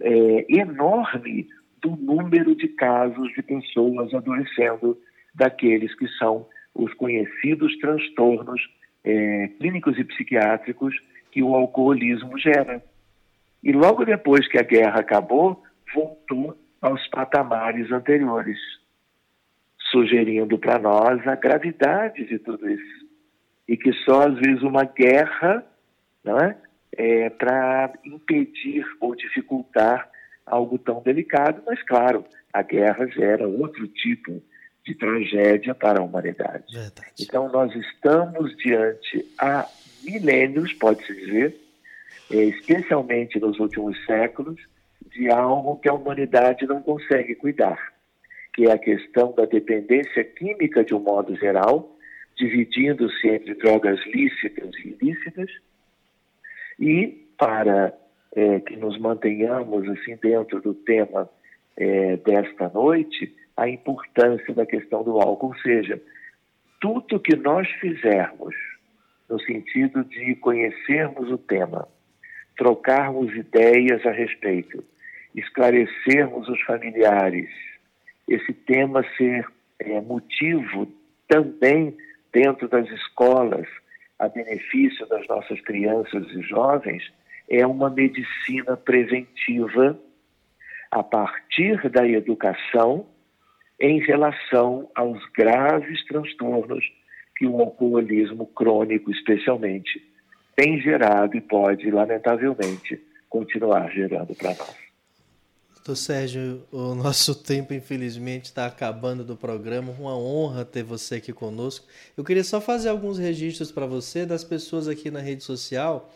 é, enorme do número de casos de pessoas adoecendo daqueles que são os conhecidos transtornos é, clínicos e psiquiátricos que o alcoolismo gera. E logo depois que a guerra acabou, voltou aos patamares anteriores, sugerindo para nós a gravidade de tudo isso. E que só às vezes uma guerra não é, é para impedir ou dificultar algo tão delicado, mas claro, a guerra gera outro tipo de tragédia para a humanidade. Verdade. Então nós estamos diante há milênios, pode-se dizer, é, especialmente nos últimos séculos, de algo que a humanidade não consegue cuidar, que é a questão da dependência química de um modo geral, dividindo-se entre drogas lícitas e ilícitas, e para é, que nos mantenhamos assim dentro do tema é, desta noite, a importância da questão do álcool, ou seja, tudo que nós fizermos no sentido de conhecermos o tema, trocarmos ideias a respeito, esclarecermos os familiares, esse tema ser é, motivo também dentro das escolas a benefício das nossas crianças e jovens, é uma medicina preventiva a partir da educação em relação aos graves transtornos que o alcoolismo crônico, especialmente, tem gerado e pode, lamentavelmente, continuar gerando para nós. Doutor Sérgio, o nosso tempo infelizmente está acabando do programa. Uma honra ter você aqui conosco. Eu queria só fazer alguns registros para você das pessoas aqui na rede social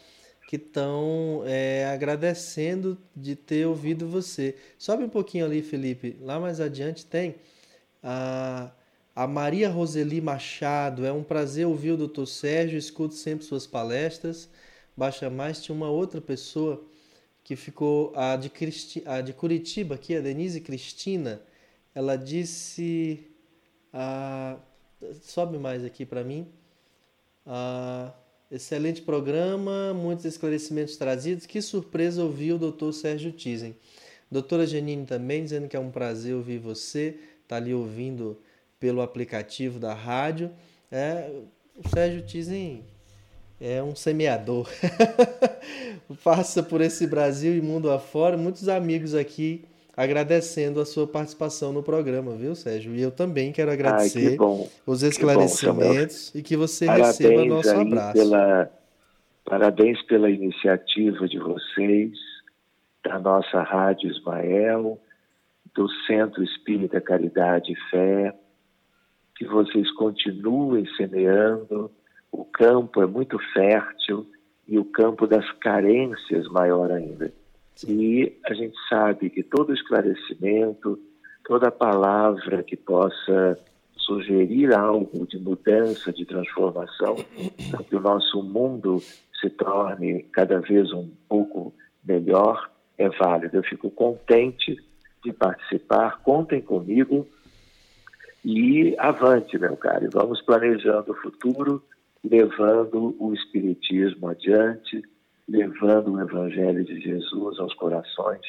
que estão é, agradecendo de ter ouvido você. Sobe um pouquinho ali, Felipe. Lá mais adiante tem a, a Maria Roseli Machado. É um prazer ouvir o doutor Sérgio. Escuto sempre suas palestras. Baixa mais, tinha uma outra pessoa que ficou, a de, Cristi, a de Curitiba, aqui, a Denise Cristina. Ela disse. A, sobe mais aqui para mim. Excelente programa, muitos esclarecimentos trazidos. Que surpresa ouvir o doutor Sérgio Tizen. Doutora Janine também dizendo que é um prazer ouvir você. Está ali ouvindo pelo aplicativo da rádio. É, o Sérgio Tizen é um semeador. Passa por esse Brasil e mundo afora. Muitos amigos aqui agradecendo a sua participação no programa, viu, Sérgio? E eu também quero agradecer Ai, os esclarecimentos que e que você parabéns receba nosso abraço. Pela, parabéns pela iniciativa de vocês, da nossa Rádio Ismael, do Centro Espírita Caridade e Fé, que vocês continuem semeando. O campo é muito fértil e o campo das carências maior ainda. E a gente sabe que todo esclarecimento, toda palavra que possa sugerir algo de mudança, de transformação, para que o nosso mundo se torne cada vez um pouco melhor, é válido. Eu fico contente de participar, contem comigo e avante, meu caro. Vamos planejando o futuro, levando o Espiritismo adiante, levando o Evangelho de Jesus aos corações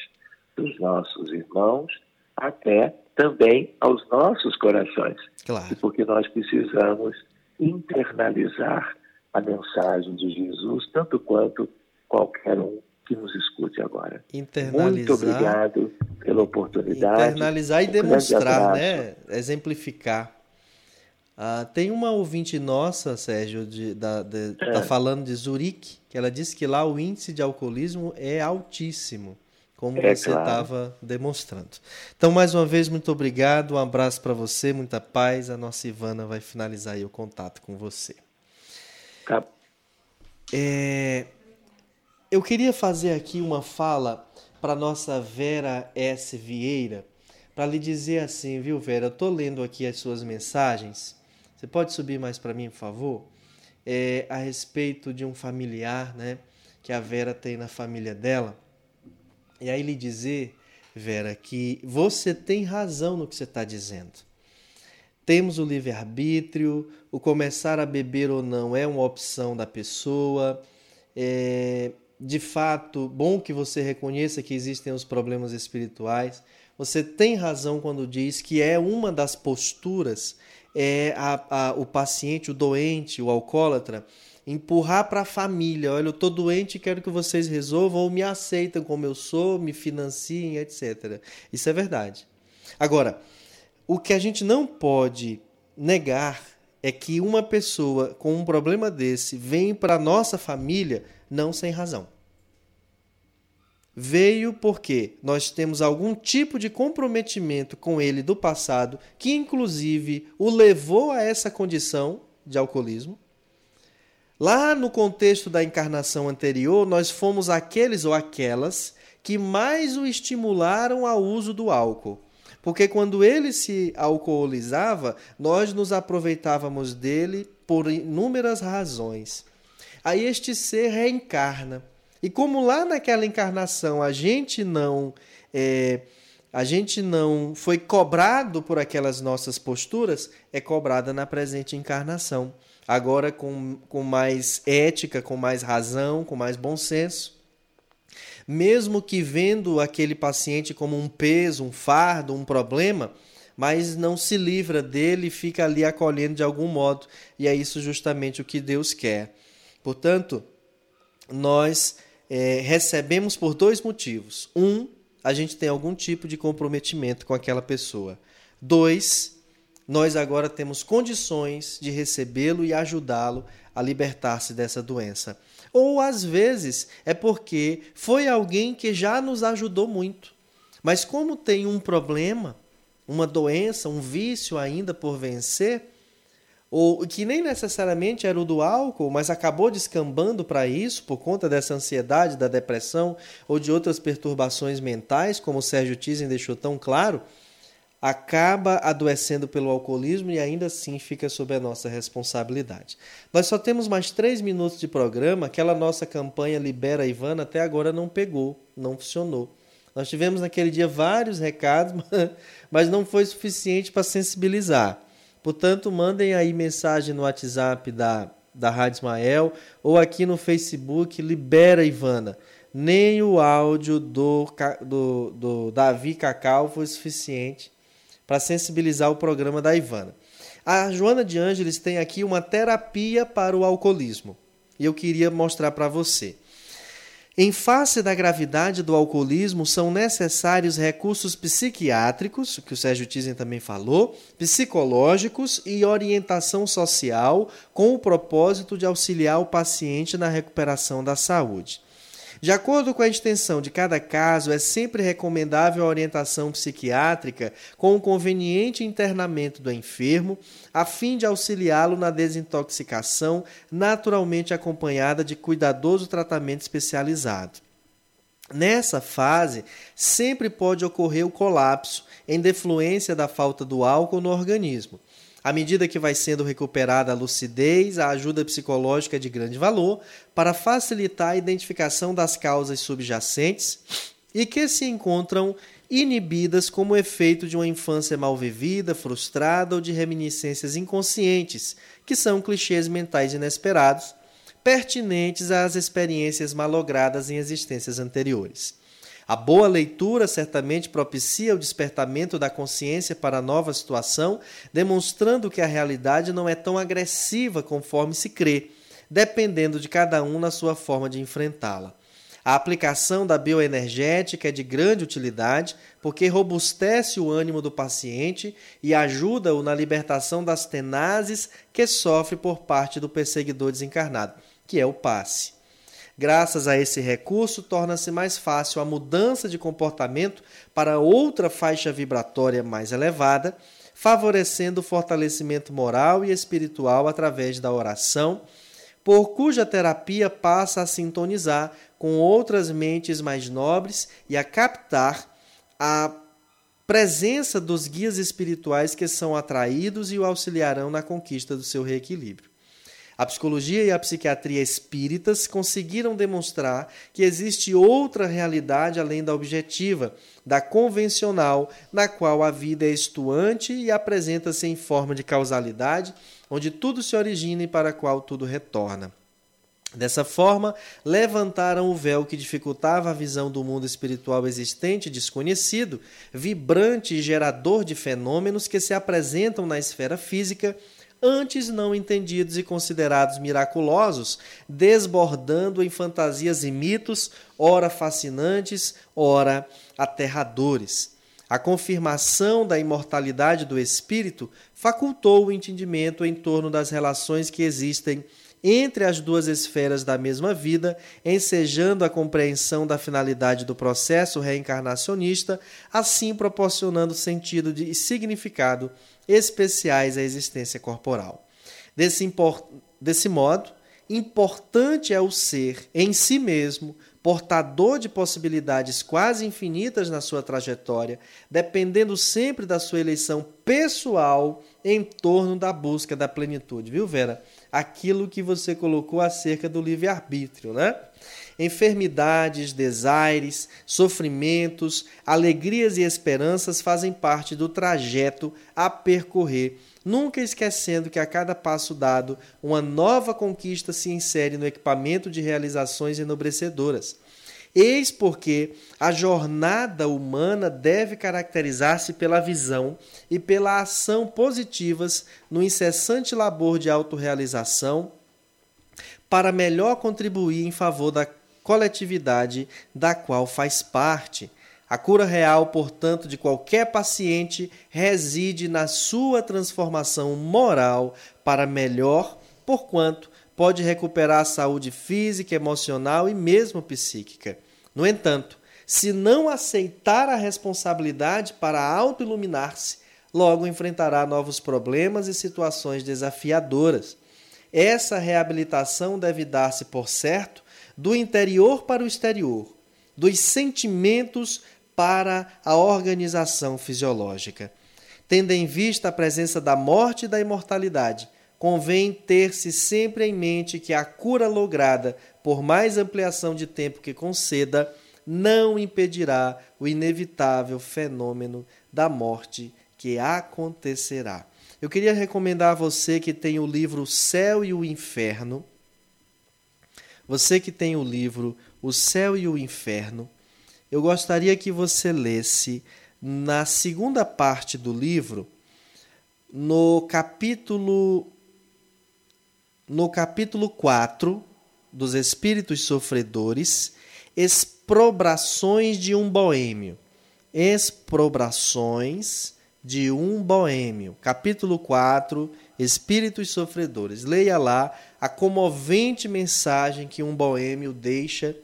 dos nossos irmãos, até também aos nossos corações. Claro. Porque nós precisamos internalizar a mensagem de Jesus, tanto quanto qualquer um que nos escute agora. Internalizar, Muito obrigado pela oportunidade. Internalizar e demonstrar, né? exemplificar. Ah, tem uma ouvinte nossa, Sérgio, de, da, de, é. tá falando de Zurique, que ela disse que lá o índice de alcoolismo é altíssimo, como é, você estava claro. demonstrando. Então, mais uma vez, muito obrigado, um abraço para você, muita paz. A nossa Ivana vai finalizar aí o contato com você. Tá. É, eu queria fazer aqui uma fala para nossa Vera S. Vieira, para lhe dizer assim, viu, Vera? Eu estou lendo aqui as suas mensagens você pode subir mais para mim, por favor? É, a respeito de um familiar, né, que a Vera tem na família dela. E aí lhe dizer, Vera, que você tem razão no que você está dizendo. Temos o livre-arbítrio, o começar a beber ou não é uma opção da pessoa. É, de fato, bom que você reconheça que existem os problemas espirituais. Você tem razão quando diz que é uma das posturas é a, a, o paciente, o doente, o alcoólatra, empurrar para a família: olha, eu estou doente quero que vocês resolvam, ou me aceitem como eu sou, me financiem, etc. Isso é verdade. Agora, o que a gente não pode negar é que uma pessoa com um problema desse vem para nossa família não sem razão. Veio porque nós temos algum tipo de comprometimento com ele do passado, que inclusive o levou a essa condição de alcoolismo. Lá no contexto da encarnação anterior, nós fomos aqueles ou aquelas que mais o estimularam ao uso do álcool. Porque quando ele se alcoolizava, nós nos aproveitávamos dele por inúmeras razões. Aí este ser reencarna. E como lá naquela encarnação a gente não é, a gente não foi cobrado por aquelas nossas posturas, é cobrada na presente encarnação. Agora com, com mais ética, com mais razão, com mais bom senso mesmo que vendo aquele paciente como um peso, um fardo, um problema, mas não se livra dele e fica ali acolhendo de algum modo, e é isso justamente o que Deus quer. Portanto, nós é, recebemos por dois motivos. Um, a gente tem algum tipo de comprometimento com aquela pessoa. Dois, nós agora temos condições de recebê-lo e ajudá-lo a libertar-se dessa doença. Ou às vezes é porque foi alguém que já nos ajudou muito. Mas como tem um problema, uma doença, um vício ainda por vencer, ou que nem necessariamente era o do álcool, mas acabou descambando para isso por conta dessa ansiedade, da depressão ou de outras perturbações mentais, como o Sérgio Tisen deixou tão claro, acaba adoecendo pelo alcoolismo e ainda assim fica sob a nossa responsabilidade. Nós só temos mais três minutos de programa, aquela nossa campanha Libera Ivana até agora não pegou, não funcionou. Nós tivemos naquele dia vários recados, mas não foi suficiente para sensibilizar. Portanto, mandem aí mensagem no WhatsApp da, da Rádio Ismael ou aqui no Facebook Libera Ivana. Nem o áudio do, do, do Davi Cacau foi suficiente para sensibilizar o programa da Ivana. A Joana de Ângeles tem aqui uma terapia para o alcoolismo e eu queria mostrar para você. Em face da gravidade do alcoolismo, são necessários recursos psiquiátricos, que o Sérgio Tizen também falou, psicológicos e orientação social, com o propósito de auxiliar o paciente na recuperação da saúde. De acordo com a extensão de cada caso, é sempre recomendável a orientação psiquiátrica com o conveniente internamento do enfermo, a fim de auxiliá-lo na desintoxicação, naturalmente acompanhada de cuidadoso tratamento especializado. Nessa fase, sempre pode ocorrer o colapso em defluência da falta do álcool no organismo. À medida que vai sendo recuperada a lucidez, a ajuda psicológica é de grande valor para facilitar a identificação das causas subjacentes e que se encontram inibidas como efeito de uma infância mal vivida, frustrada ou de reminiscências inconscientes, que são clichês mentais inesperados, pertinentes às experiências malogradas em existências anteriores. A boa leitura certamente propicia o despertamento da consciência para a nova situação, demonstrando que a realidade não é tão agressiva conforme se crê, dependendo de cada um na sua forma de enfrentá-la. A aplicação da bioenergética é de grande utilidade porque robustece o ânimo do paciente e ajuda-o na libertação das tenazes que sofre por parte do perseguidor desencarnado, que é o passe. Graças a esse recurso, torna-se mais fácil a mudança de comportamento para outra faixa vibratória mais elevada, favorecendo o fortalecimento moral e espiritual através da oração, por cuja terapia passa a sintonizar com outras mentes mais nobres e a captar a presença dos guias espirituais que são atraídos e o auxiliarão na conquista do seu reequilíbrio. A psicologia e a psiquiatria espíritas conseguiram demonstrar que existe outra realidade além da objetiva, da convencional, na qual a vida é estuante e apresenta-se em forma de causalidade, onde tudo se origina e para a qual tudo retorna. Dessa forma, levantaram o véu que dificultava a visão do mundo espiritual existente desconhecido, vibrante e gerador de fenômenos que se apresentam na esfera física, antes não entendidos e considerados miraculosos, desbordando em fantasias e mitos, ora fascinantes, ora aterradores. A confirmação da imortalidade do espírito facultou o entendimento em torno das relações que existem entre as duas esferas da mesma vida, ensejando a compreensão da finalidade do processo reencarnacionista, assim proporcionando sentido e significado especiais à existência corporal. Desse, desse modo, importante é o ser em si mesmo, portador de possibilidades quase infinitas na sua trajetória, dependendo sempre da sua eleição pessoal em torno da busca da plenitude, viu, Vera? Aquilo que você colocou acerca do livre-arbítrio, né? Enfermidades, desaires, sofrimentos, alegrias e esperanças fazem parte do trajeto a percorrer, nunca esquecendo que a cada passo dado, uma nova conquista se insere no equipamento de realizações enobrecedoras. Eis porque a jornada humana deve caracterizar-se pela visão e pela ação positivas no incessante labor de autorrealização para melhor contribuir em favor da coletividade da qual faz parte. A cura real, portanto, de qualquer paciente reside na sua transformação moral para melhor, porquanto pode recuperar a saúde física, emocional e mesmo psíquica. No entanto, se não aceitar a responsabilidade para auto-iluminar-se, logo enfrentará novos problemas e situações desafiadoras. Essa reabilitação deve dar-se, por certo, do interior para o exterior, dos sentimentos para a organização fisiológica. Tendo em vista a presença da morte e da imortalidade, convém ter-se sempre em mente que a cura lograda, por mais ampliação de tempo que conceda, não impedirá o inevitável fenômeno da morte que acontecerá. Eu queria recomendar a você que tem o livro O Céu e o Inferno. Você que tem o livro O Céu e o Inferno, eu gostaria que você lesse na segunda parte do livro, no capítulo no capítulo 4 dos Espíritos Sofredores, exprobrações de um boêmio. Exprobrações de um boêmio. Capítulo 4, Espíritos Sofredores. Leia lá a comovente mensagem que um boêmio deixa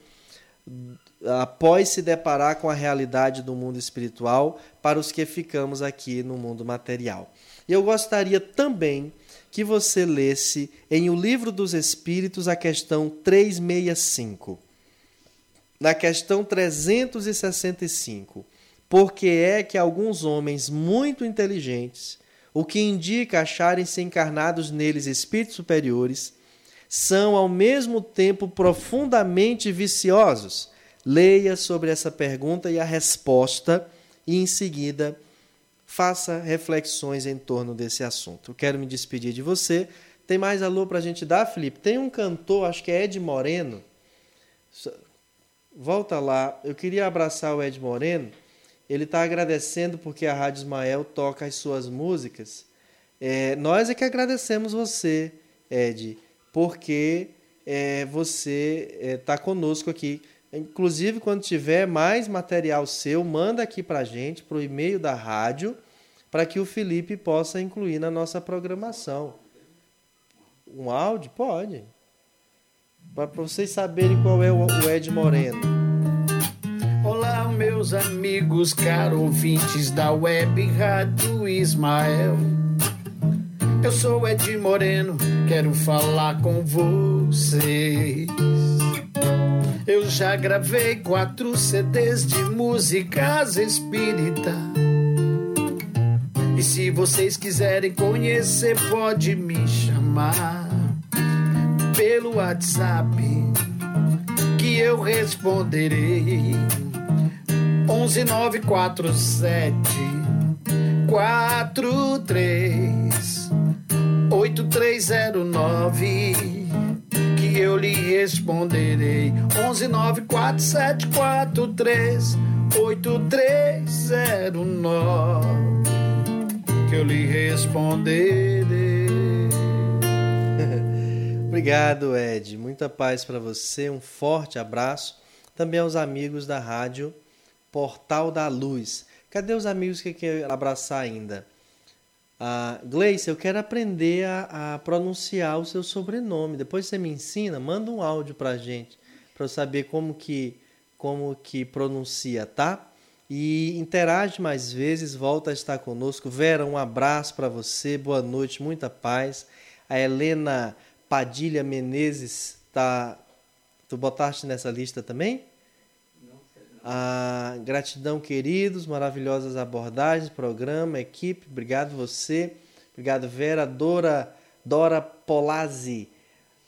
após se deparar com a realidade do mundo espiritual para os que ficamos aqui no mundo material. E eu gostaria também que você lesse em O Livro dos Espíritos a questão 365. Na questão 365, porque é que alguns homens muito inteligentes, o que indica acharem-se encarnados neles espíritos superiores, são ao mesmo tempo profundamente viciosos? Leia sobre essa pergunta e a resposta, e em seguida faça reflexões em torno desse assunto. Eu quero me despedir de você. Tem mais alô para a gente dar, Felipe? Tem um cantor, acho que é Ed Moreno. Volta lá. Eu queria abraçar o Ed Moreno. Ele está agradecendo porque a Rádio Ismael toca as suas músicas. É, nós é que agradecemos você, Ed, porque é, você está é, conosco aqui. Inclusive, quando tiver mais material seu, manda aqui para a gente, para o e-mail da rádio, para que o Felipe possa incluir na nossa programação. Um áudio? Pode. Para vocês saberem qual é o Ed Moreno. Olá, meus amigos, caro ouvintes da web Rádio Ismael. Eu sou Ed Moreno, quero falar com vocês. Eu já gravei quatro CDs de músicas espírita. E se vocês quiserem conhecer, pode me chamar pelo WhatsApp que eu responderei. 11947 43 8309 que eu lhe responderei. 11 94743 8309 que eu lhe responderei. Obrigado, Ed. Muita paz para você. Um forte abraço. Também aos amigos da rádio Portal da Luz. Cadê os amigos que querem abraçar ainda? Ah, Gleice, eu quero aprender a, a, pronunciar o seu sobrenome. Depois você me ensina, manda um áudio para gente, para eu saber como que, como que pronuncia, tá? E interage mais vezes, volta a estar conosco. Vera, um abraço para você, boa noite, muita paz. A Helena Padilha Menezes, tá, tu botaste nessa lista também? Ah, gratidão, queridos, maravilhosas abordagens, programa, equipe, obrigado você, obrigado Vera, Dora, Dora Polazzi,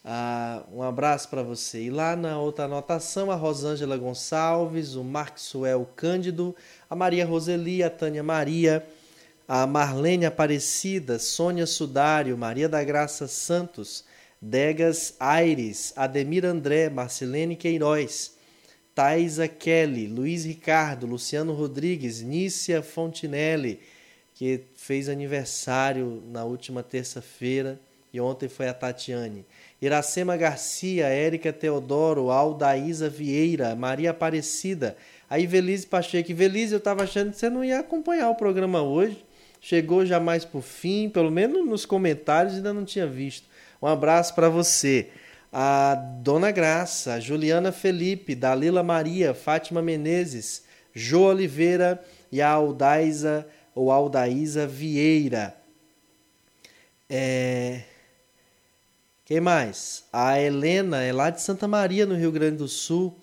ah, um abraço para você. E lá na outra anotação, a Rosângela Gonçalves, o Maxwell Cândido, a Maria Roseli, a Tânia Maria, a Marlene Aparecida, Sônia Sudário, Maria da Graça Santos, Degas Aires, Ademir André, Marcelene Queiroz, Thaisa Kelly, Luiz Ricardo, Luciano Rodrigues, Nícia Fontinelli, que fez aniversário na última terça-feira e ontem foi a Tatiane. Iracema Garcia, Érica Teodoro, Aldaísa Vieira, Maria Aparecida, a Ivelise Pacheco. Ivelise, eu estava achando que você não ia acompanhar o programa hoje. Chegou já mais por fim, pelo menos nos comentários ainda não tinha visto. Um abraço para você a Dona Graça, a Juliana Felipe, Dalila Maria, Fátima Menezes, Jo Oliveira e a Aldaísa ou Aldaísa Vieira. É... Quem mais? A Helena é lá de Santa Maria, no Rio Grande do Sul.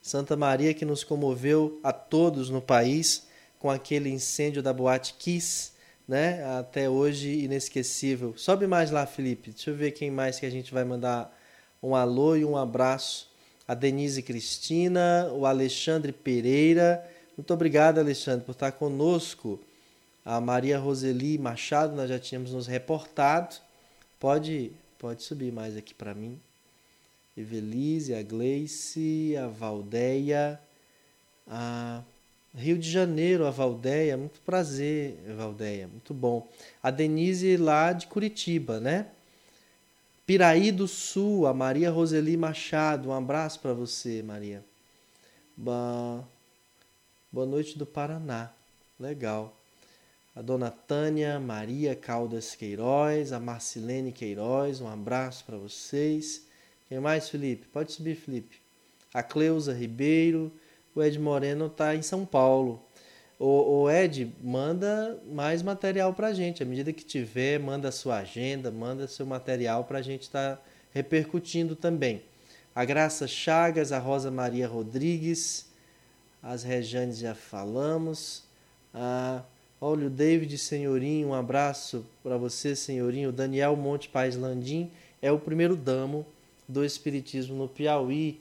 Santa Maria que nos comoveu a todos no país com aquele incêndio da Boate Kiss, né? Até hoje inesquecível. Sobe mais lá, Felipe. Deixa eu ver quem mais que a gente vai mandar um alô e um abraço a Denise Cristina, o Alexandre Pereira. Muito obrigado, Alexandre, por estar conosco. A Maria Roseli Machado, nós já tínhamos nos reportado. Pode, pode subir mais aqui para mim. Evelise, a Gleice, a Valdeia, a Rio de Janeiro, a Valdeia. Muito prazer, Valdeia, muito bom. A Denise lá de Curitiba, né? Piraí do Sul, a Maria Roseli Machado. Um abraço para você, Maria. Boa noite do Paraná. Legal. A dona Tânia Maria Caldas Queiroz, a Marcilene Queiroz, um abraço para vocês. Quem mais, Felipe? Pode subir, Felipe. A Cleusa Ribeiro, o Ed Moreno está em São Paulo. O, o Ed, manda mais material para a gente. À medida que tiver, manda sua agenda, manda seu material para a gente estar tá repercutindo também. A Graça Chagas, a Rosa Maria Rodrigues, as Rejanes já falamos. Ah, olha o David Senhorinho, um abraço para você, Senhorinho. O Daniel Monte Paz Landim é o primeiro damo do Espiritismo no Piauí.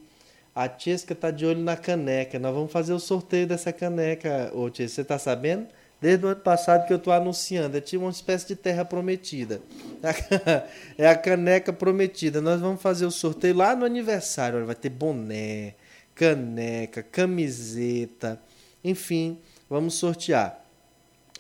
A Tiesca tá de olho na caneca. Nós vamos fazer o sorteio dessa caneca, ô Tiesca. Você tá sabendo? Desde o ano passado que eu estou anunciando. É tipo uma espécie de terra prometida. É a caneca prometida. Nós vamos fazer o sorteio lá no aniversário. Vai ter boné, caneca, camiseta. Enfim, vamos sortear.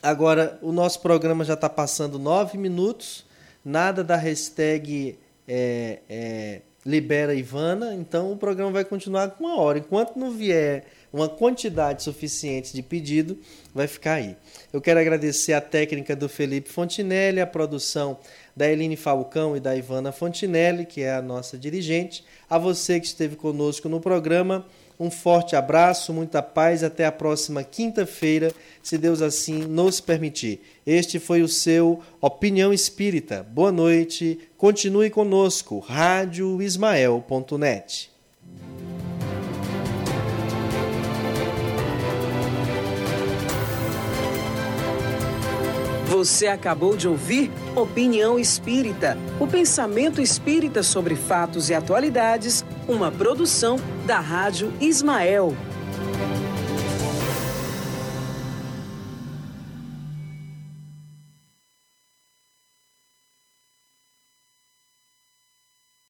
Agora, o nosso programa já está passando nove minutos. Nada da hashtag é, é, libera Ivana, então o programa vai continuar com uma hora. Enquanto não vier uma quantidade suficiente de pedido, vai ficar aí. Eu quero agradecer a técnica do Felipe Fontinelli, a produção da Eline Falcão e da Ivana Fontinelli, que é a nossa dirigente, a você que esteve conosco no programa. Um forte abraço, muita paz, até a próxima quinta-feira, se Deus assim nos permitir. Este foi o seu Opinião Espírita. Boa noite, continue conosco, radioismael.net. Você acabou de ouvir Opinião Espírita, o pensamento espírita sobre fatos e atualidades, uma produção da Rádio Ismael.